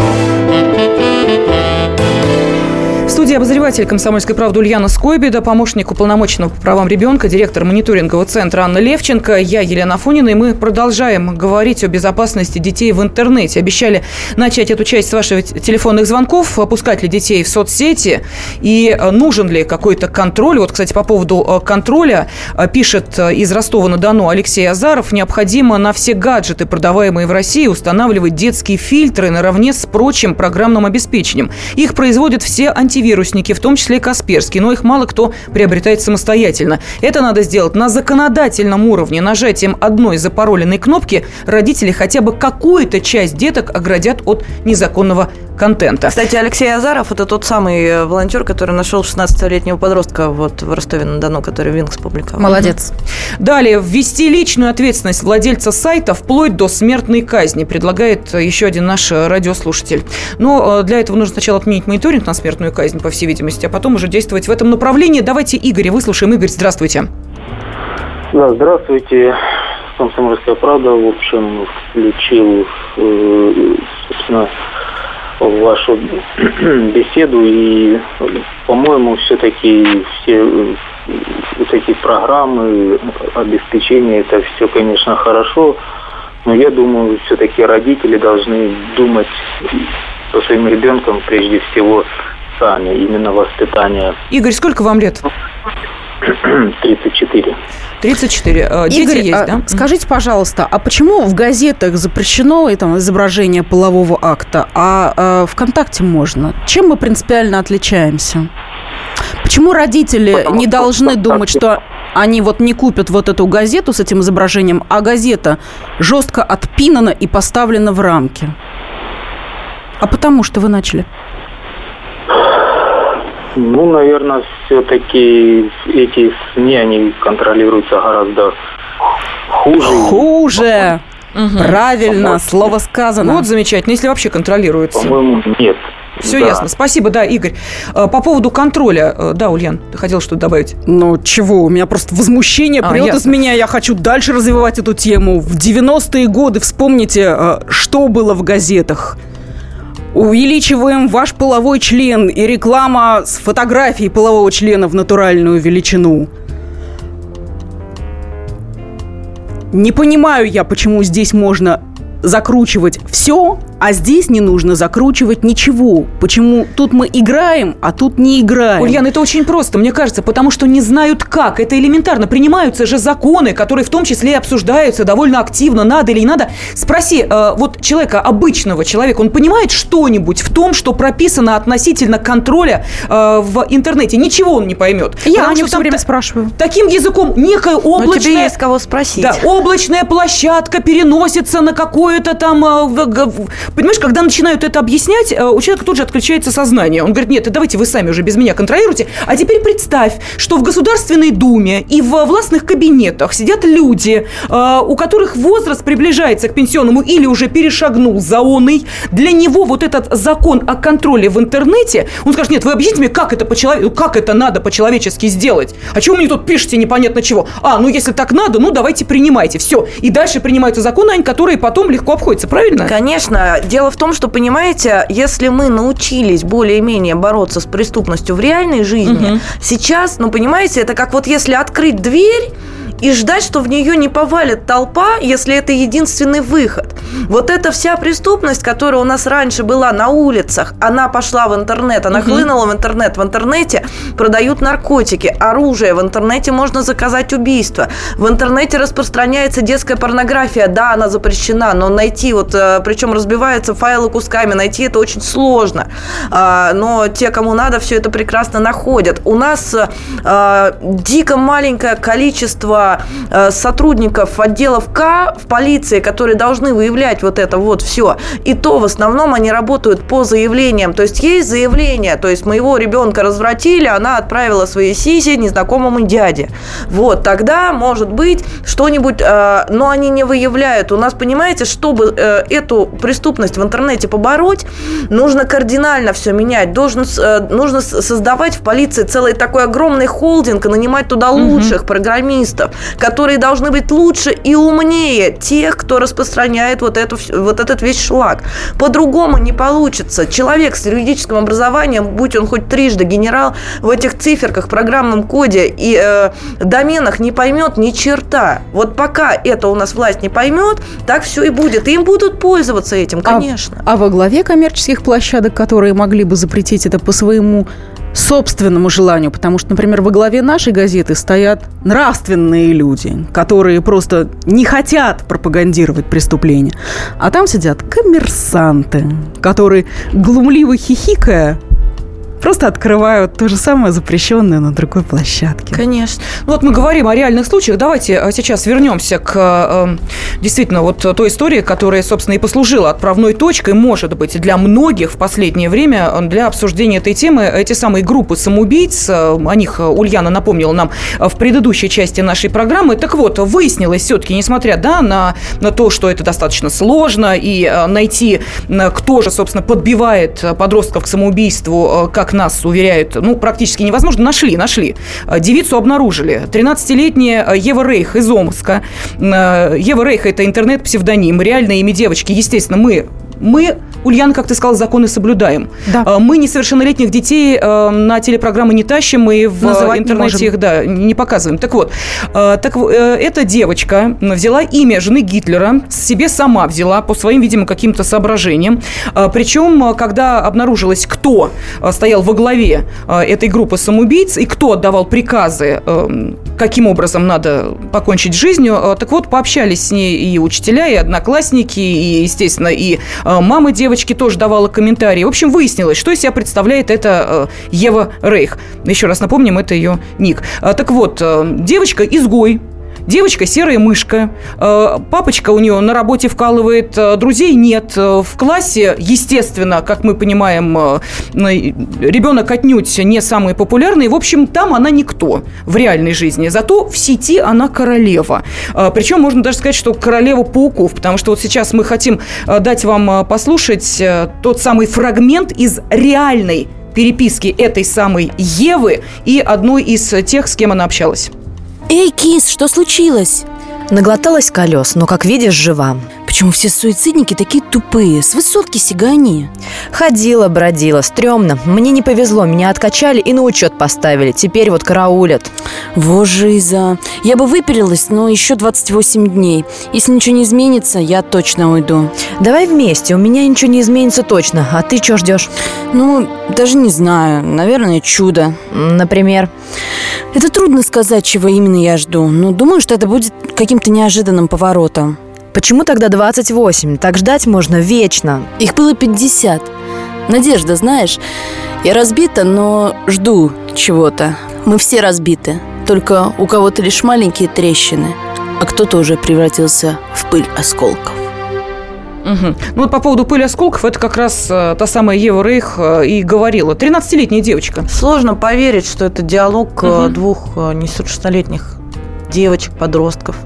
студии обозреватель «Комсомольской правды» Ульяна Скойбеда, помощник уполномоченного по правам ребенка, директор мониторингового центра Анна Левченко, я Елена Афонина, и мы продолжаем говорить о безопасности детей в интернете. Обещали начать эту часть с ваших телефонных звонков, опускать ли детей в соцсети и э, нужен ли какой-то контроль. Вот, кстати, по поводу э, контроля э, пишет из Ростова-на-Дону Алексей Азаров, необходимо на все гаджеты, продаваемые в России, устанавливать детские фильтры наравне с прочим программным обеспечением. Их производят все антивирусы антивирусники, в том числе и Касперский, но их мало кто приобретает самостоятельно. Это надо сделать на законодательном уровне. Нажатием одной запароленной кнопки родители хотя бы какую-то часть деток оградят от незаконного контента. Кстати, Алексей Азаров – это тот самый э, волонтер, который нашел 16-летнего подростка вот в Ростове-на-Дону, который Винкс публиковал. Молодец. Далее, ввести личную ответственность владельца сайта вплоть до смертной казни, предлагает еще один наш радиослушатель. Но э, для этого нужно сначала отменить мониторинг на смертную казнь, по всей видимости, а потом уже действовать в этом направлении. Давайте Игоря выслушаем. Игорь, здравствуйте. Да, здравствуйте. Комсомольская правда, в общем, включил, э, собственно, вашу беседу. И, по-моему, все-таки все вот эти программы обеспечения, это все, конечно, хорошо. Но я думаю, все-таки родители должны думать со своим ребенком прежде всего сами, именно воспитание. Игорь, сколько вам лет? 34. 34. Э, дети Игорь, есть, а, да? Скажите, пожалуйста, а почему в газетах запрещено там, изображение полового акта, а э, ВКонтакте можно? Чем мы принципиально отличаемся? Почему родители Потому не должны думать, что они вот не купят вот эту газету с этим изображением, а газета жестко отпинана и поставлена в рамки? А потому что вы начали? Ну, наверное, все-таки эти СМИ, они контролируются гораздо хуже. Хуже! Угу. Правильно, слово сказано. Вот замечательно, если вообще контролируется. По-моему, нет. Все да. ясно. Спасибо, да, Игорь. Э, по поводу контроля, э, да, Ульян, ты хотел что-то добавить? Ну, чего? У меня просто возмущение а, прет из меня. Я хочу дальше развивать эту тему. В 90-е годы вспомните, э, что было в газетах увеличиваем ваш половой член и реклама с фотографией полового члена в натуральную величину. Не понимаю я, почему здесь можно закручивать все, а здесь не нужно закручивать ничего. Почему тут мы играем, а тут не играем? Ульяна, это очень просто, мне кажется, потому что не знают как. Это элементарно. Принимаются же законы, которые в том числе и обсуждаются довольно активно, надо или не надо. Спроси э, вот человека, обычного человека, он понимает что-нибудь в том, что прописано относительно контроля э, в интернете? Ничего он не поймет. Я не все время спрашиваю. Таким языком некая облачная... Но тебе есть кого спросить. Да, облачная площадка переносится на какое это там... в- Понимаешь, когда начинают это объяснять, э, у человека тут же отключается сознание. Он говорит, нет, давайте вы сами уже без меня контролируйте. А теперь представь, что в Государственной Думе и в властных кабинетах сидят люди, э, у которых возраст приближается к пенсионному или уже перешагнул заонный. Для него вот этот закон о контроле в интернете, он скажет, нет, вы объясните мне, как это, по-челове- как это надо по-человечески сделать? А чего вы мне тут пишете непонятно чего? А, ну если так надо, ну давайте принимайте. Все. И дальше принимаются законы, которые потом легко обходятся, правильно? Конечно. Дело в том, что, понимаете, если мы научились более-менее бороться с преступностью в реальной жизни, Мгм. сейчас, ну, понимаете, это как вот если открыть дверь и ждать, что в нее не повалит толпа, если это единственный выход. Вот эта вся преступность, которая у нас раньше была на улицах, она пошла в интернет, она Мгм. хлынула в интернет. В интернете продают наркотики, оружие, в интернете можно заказать убийство, в интернете распространяется детская порнография, да, она запрещена, но найти вот, э, причем разбиваются файлы кусками, найти это очень сложно. А, Но те, кому надо, все это прекрасно находят. У нас э, дико маленькое количество э, сотрудников отделов К в полиции, которые должны выявлять вот это вот все. И то в основном они работают по заявлениям. То есть есть заявление, то есть моего ребенка развратили, она отправила свои сиси незнакомому дяде. Вот, тогда, может быть, что-нибудь, э, но они не выявляют. У нас, понимаете, чтобы э, эту преступность в интернете побороть, нужно кардинально все менять. Должен, э, нужно создавать в полиции целый такой огромный холдинг и нанимать туда лучших программистов, которые должны быть лучше и умнее тех, кто распространяет вот, эту, вот этот весь шлак. По-другому не получится. Человек с юридическим образованием, будь он хоть трижды генерал, в этих циферках, программном коде и э, доменах не поймет ни черта. Вот пока это у нас власть не поймет, так все и будет. И им будут пользоваться этим, конечно. А во главе коммерческих площадок, которые могли бы запретить это по своему собственному желанию, потому что, например, во главе нашей газеты стоят нравственные люди, которые просто не хотят пропагандировать преступления. А там сидят коммерсанты, которые, глумливо хихикая, просто открывают то же самое запрещенное на другой площадке. Конечно. Ну, Вот мы говорим о реальных случаях. Давайте э, сейчас вернемся к э, действительно вот той истории, которая, собственно, и послужила отправной точкой, может быть, для многих в последнее время э, для обсуждения этой темы. Эти самые группы самоубийц, э, о них Ульяна напомнила нам э, в предыдущей части нашей программы. Так вот, выяснилось все-таки, несмотря да, на, на то, что это достаточно сложно, и найти, кто же, собственно, подбивает подростков к самоубийству, э, как нас уверяют, ну, практически невозможно. Нашли, нашли. Э, Девицу обнаружили. 13-летняя э, Ева Рейх из Омска. Э, Ева Рейх – это интернет-псевдоним. Реальное имя девочки, естественно, мы мы, Ульяна, как ты сказала, законы соблюдаем. Да. Э, Мы несовершеннолетних детей э, на телепрограммы не тащим и в Называть не интернете можем. их да, не показываем. Так вот, э, так, э, эта девочка взяла имя жены Гитлера, себе сама взяла по своим, видимо, каким-то соображениям. Причем, когда обнаружилось, кто стоял во главе этой группы самоубийц и кто отдавал приказы, каким образом надо покончить жизнью, так вот, пообщались с ней и учителя, и одноклассники, и, естественно, и мама девочки тоже давала комментарии. В общем, выяснилось, что из себя представляет эта э, Ева Рейх. Еще раз напомним, это ее ник. А, Так вот, э, девочка изгой, Девочка серая мышка. Э, Папочка у нее на работе вкалывает, э, друзей нет. Э, В классе, естественно, как мы понимаем, ребенок отнюдь не самый популярный. В общем, там она никто в реальной жизни. Зато в сети она королева. Причем можно даже сказать, что королева пауков. Потому что вот сейчас мы хотим дать вам послушать тот самый фрагмент из реальной переписки этой самой Евы и одной из тех, с кем она общалась. Эй, кис, что случилось? Наглоталась колес, но, как видишь, жива. Почему все суицидники такие тупые? С высотки сигани. Ходила, бродила, стрёмно. Мне не повезло, меня откачали и на учет поставили. Теперь вот караулят. Во жиза. Я бы выпилилась, но еще 28 дней. Если ничего не изменится, я точно уйду. Давай вместе, у меня ничего не изменится точно. А ты что ждешь? Ну, даже не знаю. Наверное, чудо. Например? Это трудно сказать, чего именно я жду. Но думаю, что это будет каким-то неожиданным поворотом. Почему тогда 28? Так ждать можно вечно. Их было 50. Надежда, знаешь, я разбита, но жду чего-то. Мы все разбиты. Только у кого-то лишь маленькие трещины, а кто-то уже превратился в пыль осколков. Угу. Ну вот по поводу пыли осколков, это как раз э, та самая Ева Рейх э, и говорила. 13-летняя девочка. Сложно поверить, что это диалог угу. двух несовершеннолетних девочек, подростков.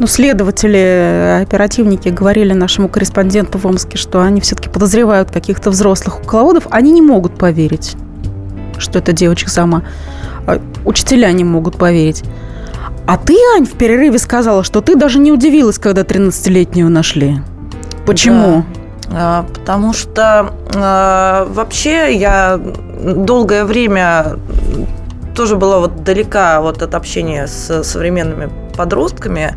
Ну, следователи, оперативники говорили нашему корреспонденту в Омске, что они все-таки подозревают каких-то взрослых кукловодов. Они не могут поверить, что это девочка сама. А учителя не могут поверить. А ты, Ань, в перерыве сказала, что ты даже не удивилась, когда 13-летнюю нашли. Почему? Да. А, потому что а, вообще я долгое время тоже была вот далека вот от общения с современными подростками,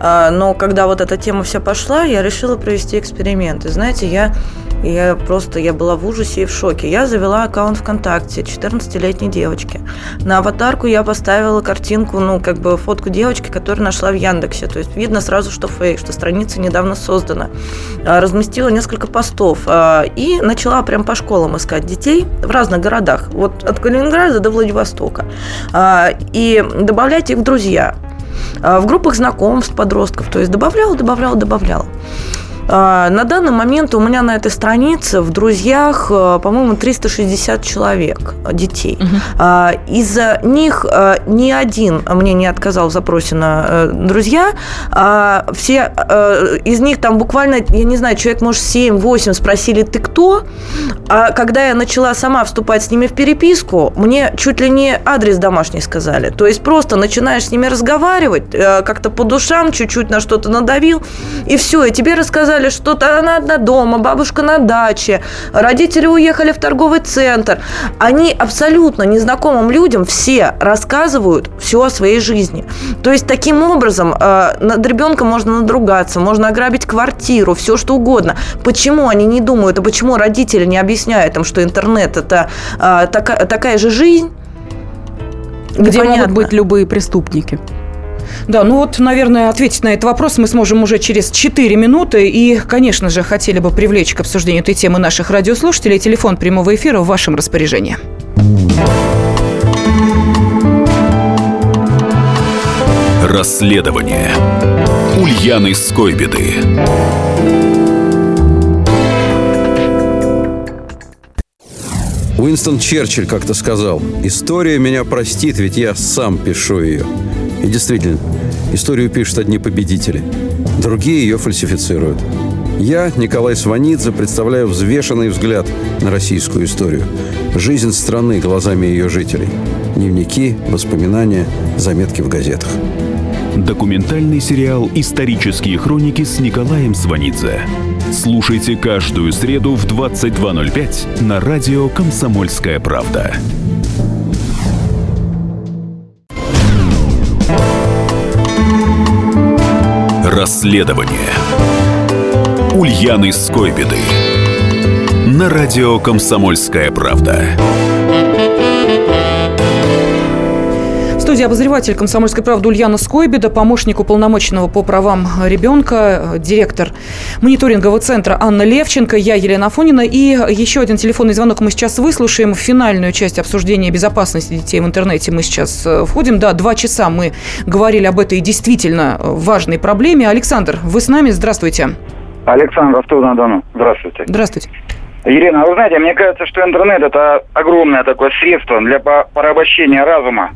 а, но когда вот эта тема вся пошла, я решила провести эксперимент. И знаете, я я просто, я была в ужасе и в шоке. Я завела аккаунт ВКонтакте 14-летней девочки. На аватарку я поставила картинку, ну, как бы фотку девочки, которую нашла в Яндексе. То есть видно сразу, что фейк, что страница недавно создана. А, разместила несколько постов а, и начала прям по школам искать детей в разных городах. Вот от Калининграда до Владивостока. И добавлять их в друзья. В группах знакомств подростков. То есть добавляла, добавляла, добавляла. А, на данный момент у меня на этой странице в друзьях, э, по-моему, 360 человек, э, детей. Угу. Из них э, ни один мне не отказал в запросе на друзья. А все из них там буквально, я не знаю, человек, может, 7-8 спросили, ты кто? А когда я начала сама вступать с ними в переписку, мне чуть ли не адрес домашний сказали. То есть просто начинаешь с ними разговаривать, как-то по душам чуть-чуть на что-то надавил, и все, и тебе рассказали сказали, что она одна дома, бабушка на даче, родители уехали в торговый центр. Они абсолютно незнакомым людям все рассказывают все о своей жизни. То есть таким образом э, над ребенком можно надругаться, можно ограбить квартиру, все что угодно. Почему они не думают, а почему родители не объясняют им, что интернет это э, такая, такая же жизнь? Где Непонятно. могут быть любые преступники. Да, ну вот, наверное, ответить на этот вопрос мы сможем уже через 4 минуты. И, конечно же, хотели бы привлечь к обсуждению этой темы наших радиослушателей. Телефон прямого эфира в вашем распоряжении. Расследование Ульяны Скойбеды. Уинстон Черчилль как-то сказал, «История меня простит, ведь я сам пишу ее». И действительно, историю пишут одни победители. Другие ее фальсифицируют. Я, Николай Сванидзе, представляю взвешенный взгляд на российскую историю. Жизнь страны глазами ее жителей. Дневники, воспоминания, заметки в газетах. Документальный сериал «Исторические хроники» с Николаем Сванидзе. Слушайте каждую среду в 22.05 на радио «Комсомольская правда». Расследование. Ульяны Скойбеды. На радио «Комсомольская правда» студии обозреватель «Комсомольской правды» Ульяна Скойбеда, помощник уполномоченного по правам ребенка, директор мониторингового центра Анна Левченко, я Елена Афонина. И еще один телефонный звонок мы сейчас выслушаем. В финальную часть обсуждения безопасности детей в интернете мы сейчас э, входим. Да, два часа мы говорили об этой действительно важной проблеме. Александр, вы с нами? Здравствуйте. Александр, Ростов-на-Дону. Здравствуйте. Здравствуйте. Елена, вы знаете, мне кажется, что интернет – это огромное такое средство для порабощения разума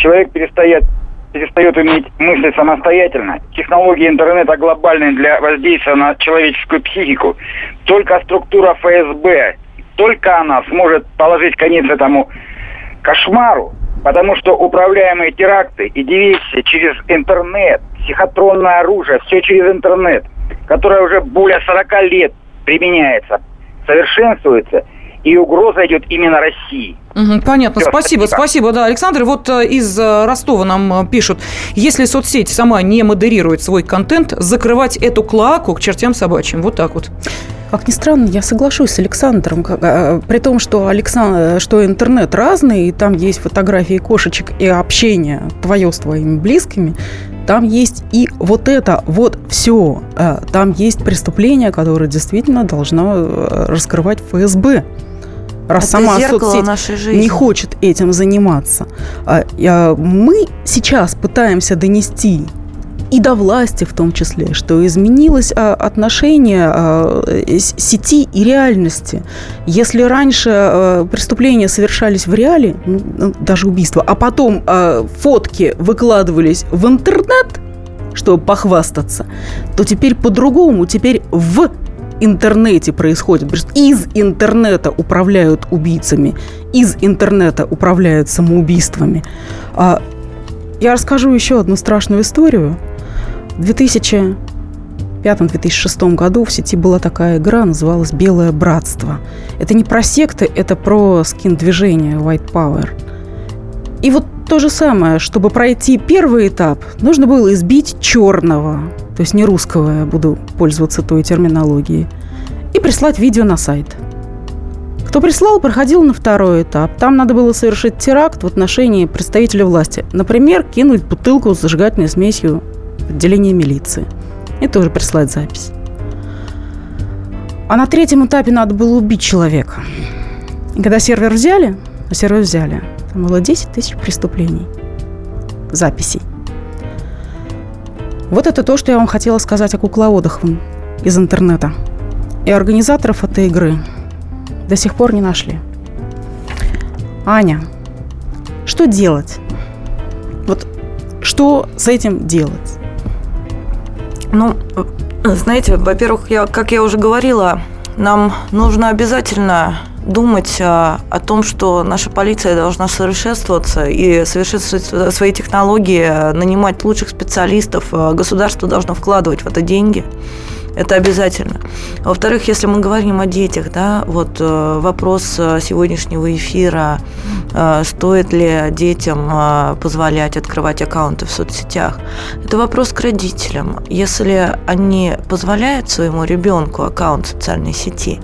человек перестает перестает уметь мыслить самостоятельно. Технологии интернета глобальные для воздействия на человеческую психику. Только структура ФСБ, только она сможет положить конец этому кошмару, потому что управляемые теракты и диверсии через интернет, психотронное оружие, все через интернет, которое уже более 40 лет применяется, совершенствуется – и угроза идет именно России. Угу, понятно, Все, спасибо, спасибо, спасибо, да, Александр. Вот э, из э, Ростова нам э, пишут, если соцсеть сама не модерирует свой контент, закрывать эту клаку к чертям собачьим, вот так вот. Как ни странно, я соглашусь с Александром. При том, что, Александр, что интернет разный, и там есть фотографии кошечек и общение твое с твоими близкими, там есть и вот это, вот все. Там есть преступление, которое действительно должно раскрывать ФСБ раз Это сама соцсеть нашей жизни. не хочет этим заниматься. А, мы сейчас пытаемся донести и до власти в том числе, что изменилось а, отношение а, сети и реальности. Если раньше преступления совершались в реале, ну, ну даже убийства, а потом фотки выкладывались в интернет, чтобы похвастаться, то теперь по-другому, теперь в интернете происходит. Из интернета управляют убийцами, из интернета управляют самоубийствами. А, я расскажу еще одну страшную историю. В 2005-2006 году в сети была такая игра, называлась «Белое братство». Это не про секты, это про скин-движение White Power. И вот то же самое, чтобы пройти первый этап, нужно было избить черного, то есть не русского, я буду пользоваться той терминологией, и прислать видео на сайт. Кто прислал, проходил на второй этап. Там надо было совершить теракт в отношении представителя власти. Например, кинуть бутылку с зажигательной смесью в отделение милиции. И тоже прислать запись. А на третьем этапе надо было убить человека. И когда сервер взяли, а сервер взяли, там было 10 тысяч преступлений. Записей. Вот это то, что я вам хотела сказать о кукловодах из интернета. И организаторов этой игры до сих пор не нашли. Аня, что делать? Вот что с этим делать? Ну, знаете, во-первых, я, как я уже говорила, нам нужно обязательно думать о, о том, что наша полиция должна совершенствоваться и совершенствовать свои технологии, нанимать лучших специалистов. Государство должно вкладывать в это деньги. Это обязательно. Во-вторых, если мы говорим о детях, да, вот э, вопрос э, сегодняшнего эфира, э, стоит ли детям позволять открывать аккаунты в соцсетях, это вопрос к родителям. Если они позволяют своему ребенку аккаунт в социальной сети,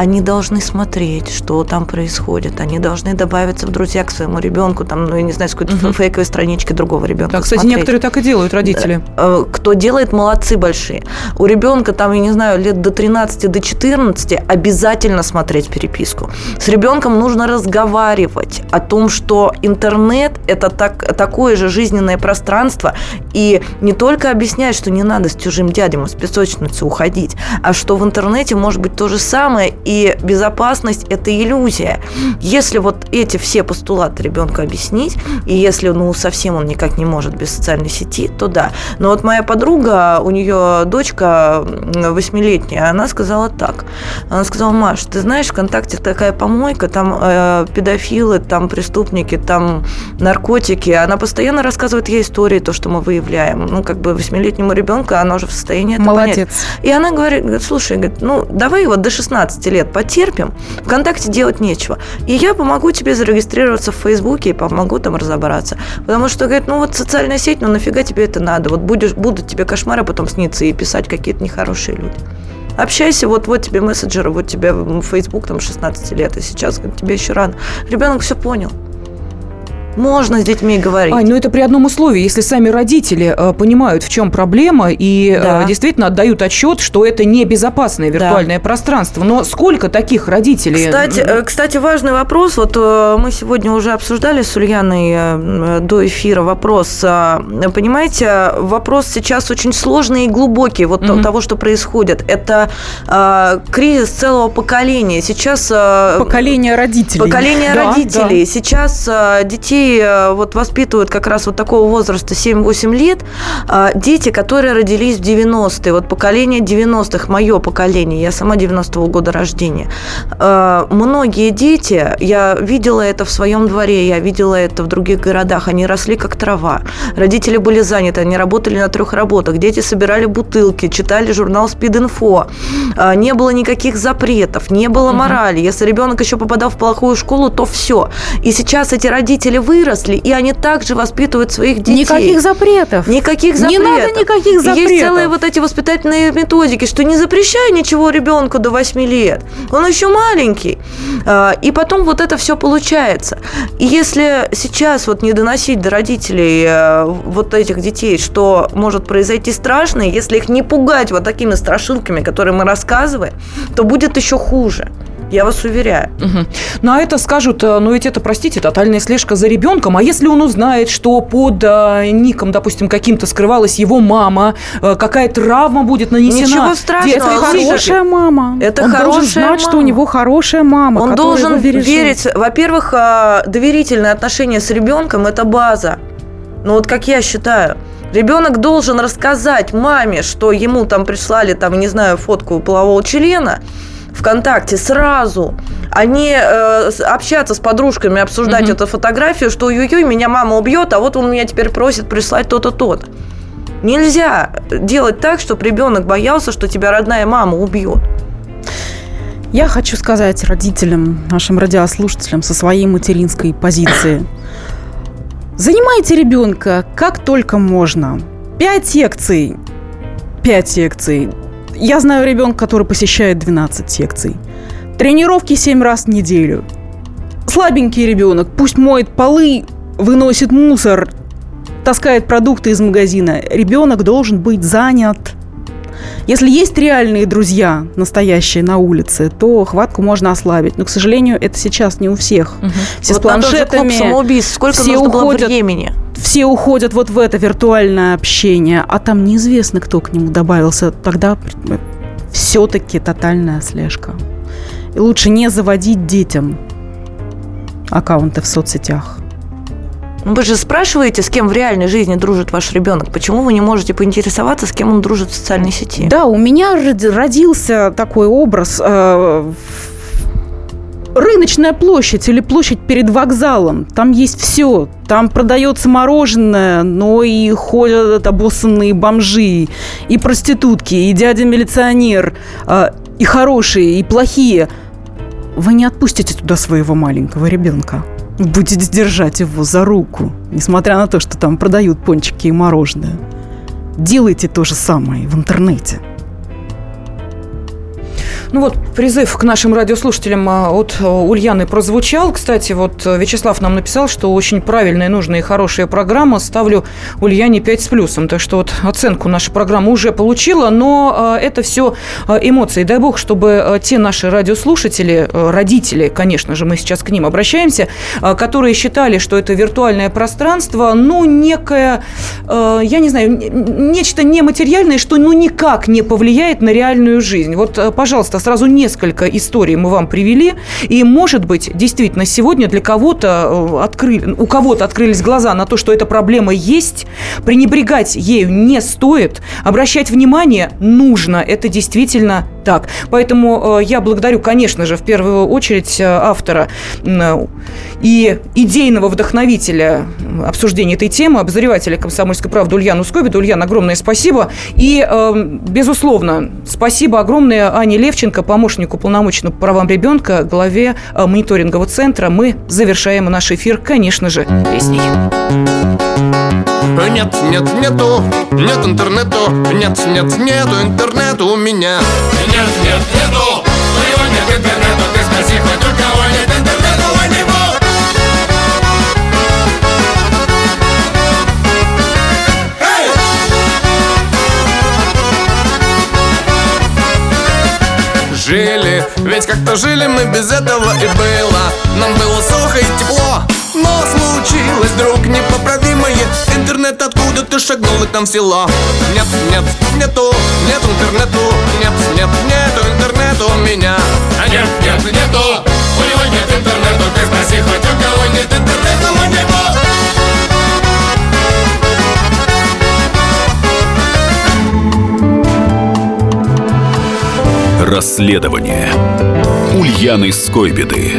они должны смотреть, что там происходит. Они должны добавиться в друзья к своему ребенку, там, ну, я не знаю, с какой-то угу. фейковой странички другого ребенка. Да, кстати, смотреть. некоторые так и делают, родители. Кто делает, молодцы большие. У ребенка ребенка, там, я не знаю, лет до 13, до 14, обязательно смотреть переписку. С ребенком нужно разговаривать о том, что интернет – это так, такое же жизненное пространство, и не только объяснять, что не надо с чужим дядем из песочницы уходить, а что в интернете может быть то же самое, и безопасность – это иллюзия. Если вот эти все постулаты ребенку объяснить, и если, ну, совсем он никак не может без социальной сети, то да. Но вот моя подруга, у нее дочка восьмилетняя, она сказала так. Она сказала, Маш, ты знаешь, ВКонтакте такая помойка, там э, педофилы, там преступники, там наркотики. Она постоянно рассказывает ей истории, то, что мы выявляем. Ну, как бы восьмилетнему ребенку она уже в состоянии это Молодец. понять. И она говорит, слушай, говорит, ну, давай вот до 16 лет потерпим, ВКонтакте делать нечего. И я помогу тебе зарегистрироваться в Фейсбуке и помогу там разобраться. Потому что, говорит, ну вот социальная сеть, ну нафига тебе это надо? Вот будешь, будут тебе кошмары потом сниться и писать какие-то нехорошие хорошие люди. Общайся, вот, вот тебе мессенджеры, вот тебе Facebook там 16 лет, и сейчас тебе еще рано. Ребенок все понял можно с детьми говорить. Ань, ну это при одном условии, если сами родители э, понимают, в чем проблема, и э, да. э, действительно отдают отчет, что это небезопасное виртуальное да. пространство. Но сколько таких родителей? Кстати, э, кстати, важный вопрос. Вот э, мы сегодня уже обсуждали с Ульяной э, до эфира вопрос. Э, понимаете, вопрос сейчас очень сложный и глубокий. Вот угу. того, что происходит, это э, кризис целого поколения. Сейчас э, поколение родителей. Поколение да, родителей. Да. Сейчас э, детей детей э, вот воспитывают как раз вот такого возраста 7-8 лет, а, дети, которые родились в 90-е, вот поколение 90-х, мое поколение, я сама 90-го года рождения. А, многие дети, я видела это в своем дворе, я видела это в других городах, они росли как трава. Родители были заняты, они работали на трех работах, дети собирали бутылки, читали журнал Speed.info, а, не было никаких запретов, не было морали. Если ребенок еще попадал в плохую школу, то все. И сейчас эти родители выросли, и они также воспитывают своих детей. Никаких запретов. Никаких запретов. Не надо никаких запретов. Есть целые вот эти воспитательные методики, что не запрещай ничего ребенку до 8 лет. Он еще маленький. А, и потом вот это все получается. И если сейчас вот не доносить до родителей э, вот этих детей, что может произойти страшное, если их не пугать вот такими страшилками, которые мы рассказываем, то будет еще хуже. Я вас уверяю. Угу. Ну, а это скажут, э, ну ведь это, простите, тотальная слежка за ребенком. А если он узнает, что под э, ником, допустим, каким-то скрывалась его мама, э, какая травма будет нанесена? Ничего страшного. Это хорошая мама. Это он хорошая должен знать, мама. что у него хорошая мама. Он должен верить. Во-первых, э, доверительные отношения с ребенком – это база. Ну вот как я считаю. Ребенок должен рассказать маме, что ему там прислали, там, не знаю, фотку полового члена ВКонтакте сразу, а не э, общаться с подружками, обсуждать Мгм. эту фотографию, что ой-ой-ой, меня мама убьет, а вот он меня теперь просит прислать то-то, то-то. Нельзя делать так, чтобы ребенок боялся, что тебя родная мама убьет. Я хочу сказать родителям, нашим радиослушателям со своей материнской позиции. Занимайте ребенка как только можно. Пять секций. Пять секций. Я знаю ребенка, который посещает 12 секций. Тренировки 7 раз в неделю. Слабенький ребенок, пусть моет полы, выносит мусор, таскает продукты из магазина. Ребенок должен быть занят. Если есть реальные друзья, настоящие на улице, то хватку можно ослабить. Но, к сожалению, это сейчас не у всех. Все Вот с на тот же клуб планшетами. самоубийств сколько все нужно было уходят, времени? Все уходят вот в это виртуальное общение, а там неизвестно, кто к нему добавился. Тогда все-таки тотальная слежка. И лучше не заводить детям аккаунты в соцсетях. Ну, Вы же спрашиваете, с кем в реальной жизни дружит ваш ребенок. Почему вы не можете поинтересоваться, с кем он дружит в социальной сети? Да, у меня роди- родился такой образ. э, Рыночная площадь или площадь перед вокзалом. Там есть все. Там продается мороженое, но и ходят обоссанные бомжи, и проститутки, и дядя-милиционер, э, и хорошие, и плохие. Вы не отпустите туда своего маленького ребенка. Будете держать его за руку, несмотря на то, что там продают пончики и мороженое. Делайте то же самое в интернете. Ну вот призыв к нашим радиослушателям а, от а, Ульяны прозвучал. Кстати, вот а, Вячеслав нам написал, что очень правильная, нужная и хорошая программа. Ставлю Ульяне 5 с плюсом. Так что вот оценку наша программа уже получила, но а, это все эмоции. Дай бог, чтобы те наши радиослушатели, родители, конечно же, мы сейчас к ним обращаемся, которые считали, что это виртуальное пространство, ну, некое, э, я не знаю, нечто нематериальное, что ну никак не повлияет на реальную жизнь. Вот, э, пожалуйста, сразу несколько историй мы вам привели, и, может быть, действительно, сегодня для кого-то э, открыли, у кого-то открылись глаза на то, что эта проблема есть, пренебрегать ею не стоит, обращать внимание нужно, это действительно так. Поэтому э, я благодарю, конечно же, в первую очередь э, автора м, и идейного вдохновителя обсуждения этой темы, обозревателя «Комсомольской правды» Ульяну Скобиду. Ульяна, огромное спасибо. И, э, безусловно, спасибо огромное Ане Левченко, помощнику полномоченного по правам ребенка, главе э, мониторингового центра. Мы завершаем наш эфир, конечно же, песней. Нет, нет, нету, нет интернету, нет, нет, нету интернета у меня. Нет, нет, нету, у него нет интернета, ты спроси хоть у кого нет интернета у него. Жили, ведь как-то жили мы без этого и было. Нам было сухо и тепло, но случилось вдруг непоправимое Интернет откуда-то шагнул и там в село Нет, нет, нету, нет интернету. Нет, нет, нету интернета у меня. А нет, нет, нету, у него нет интернета Ты спроси хоть у кого нет интернета у него. Расследование. Ульяны Скойбеды.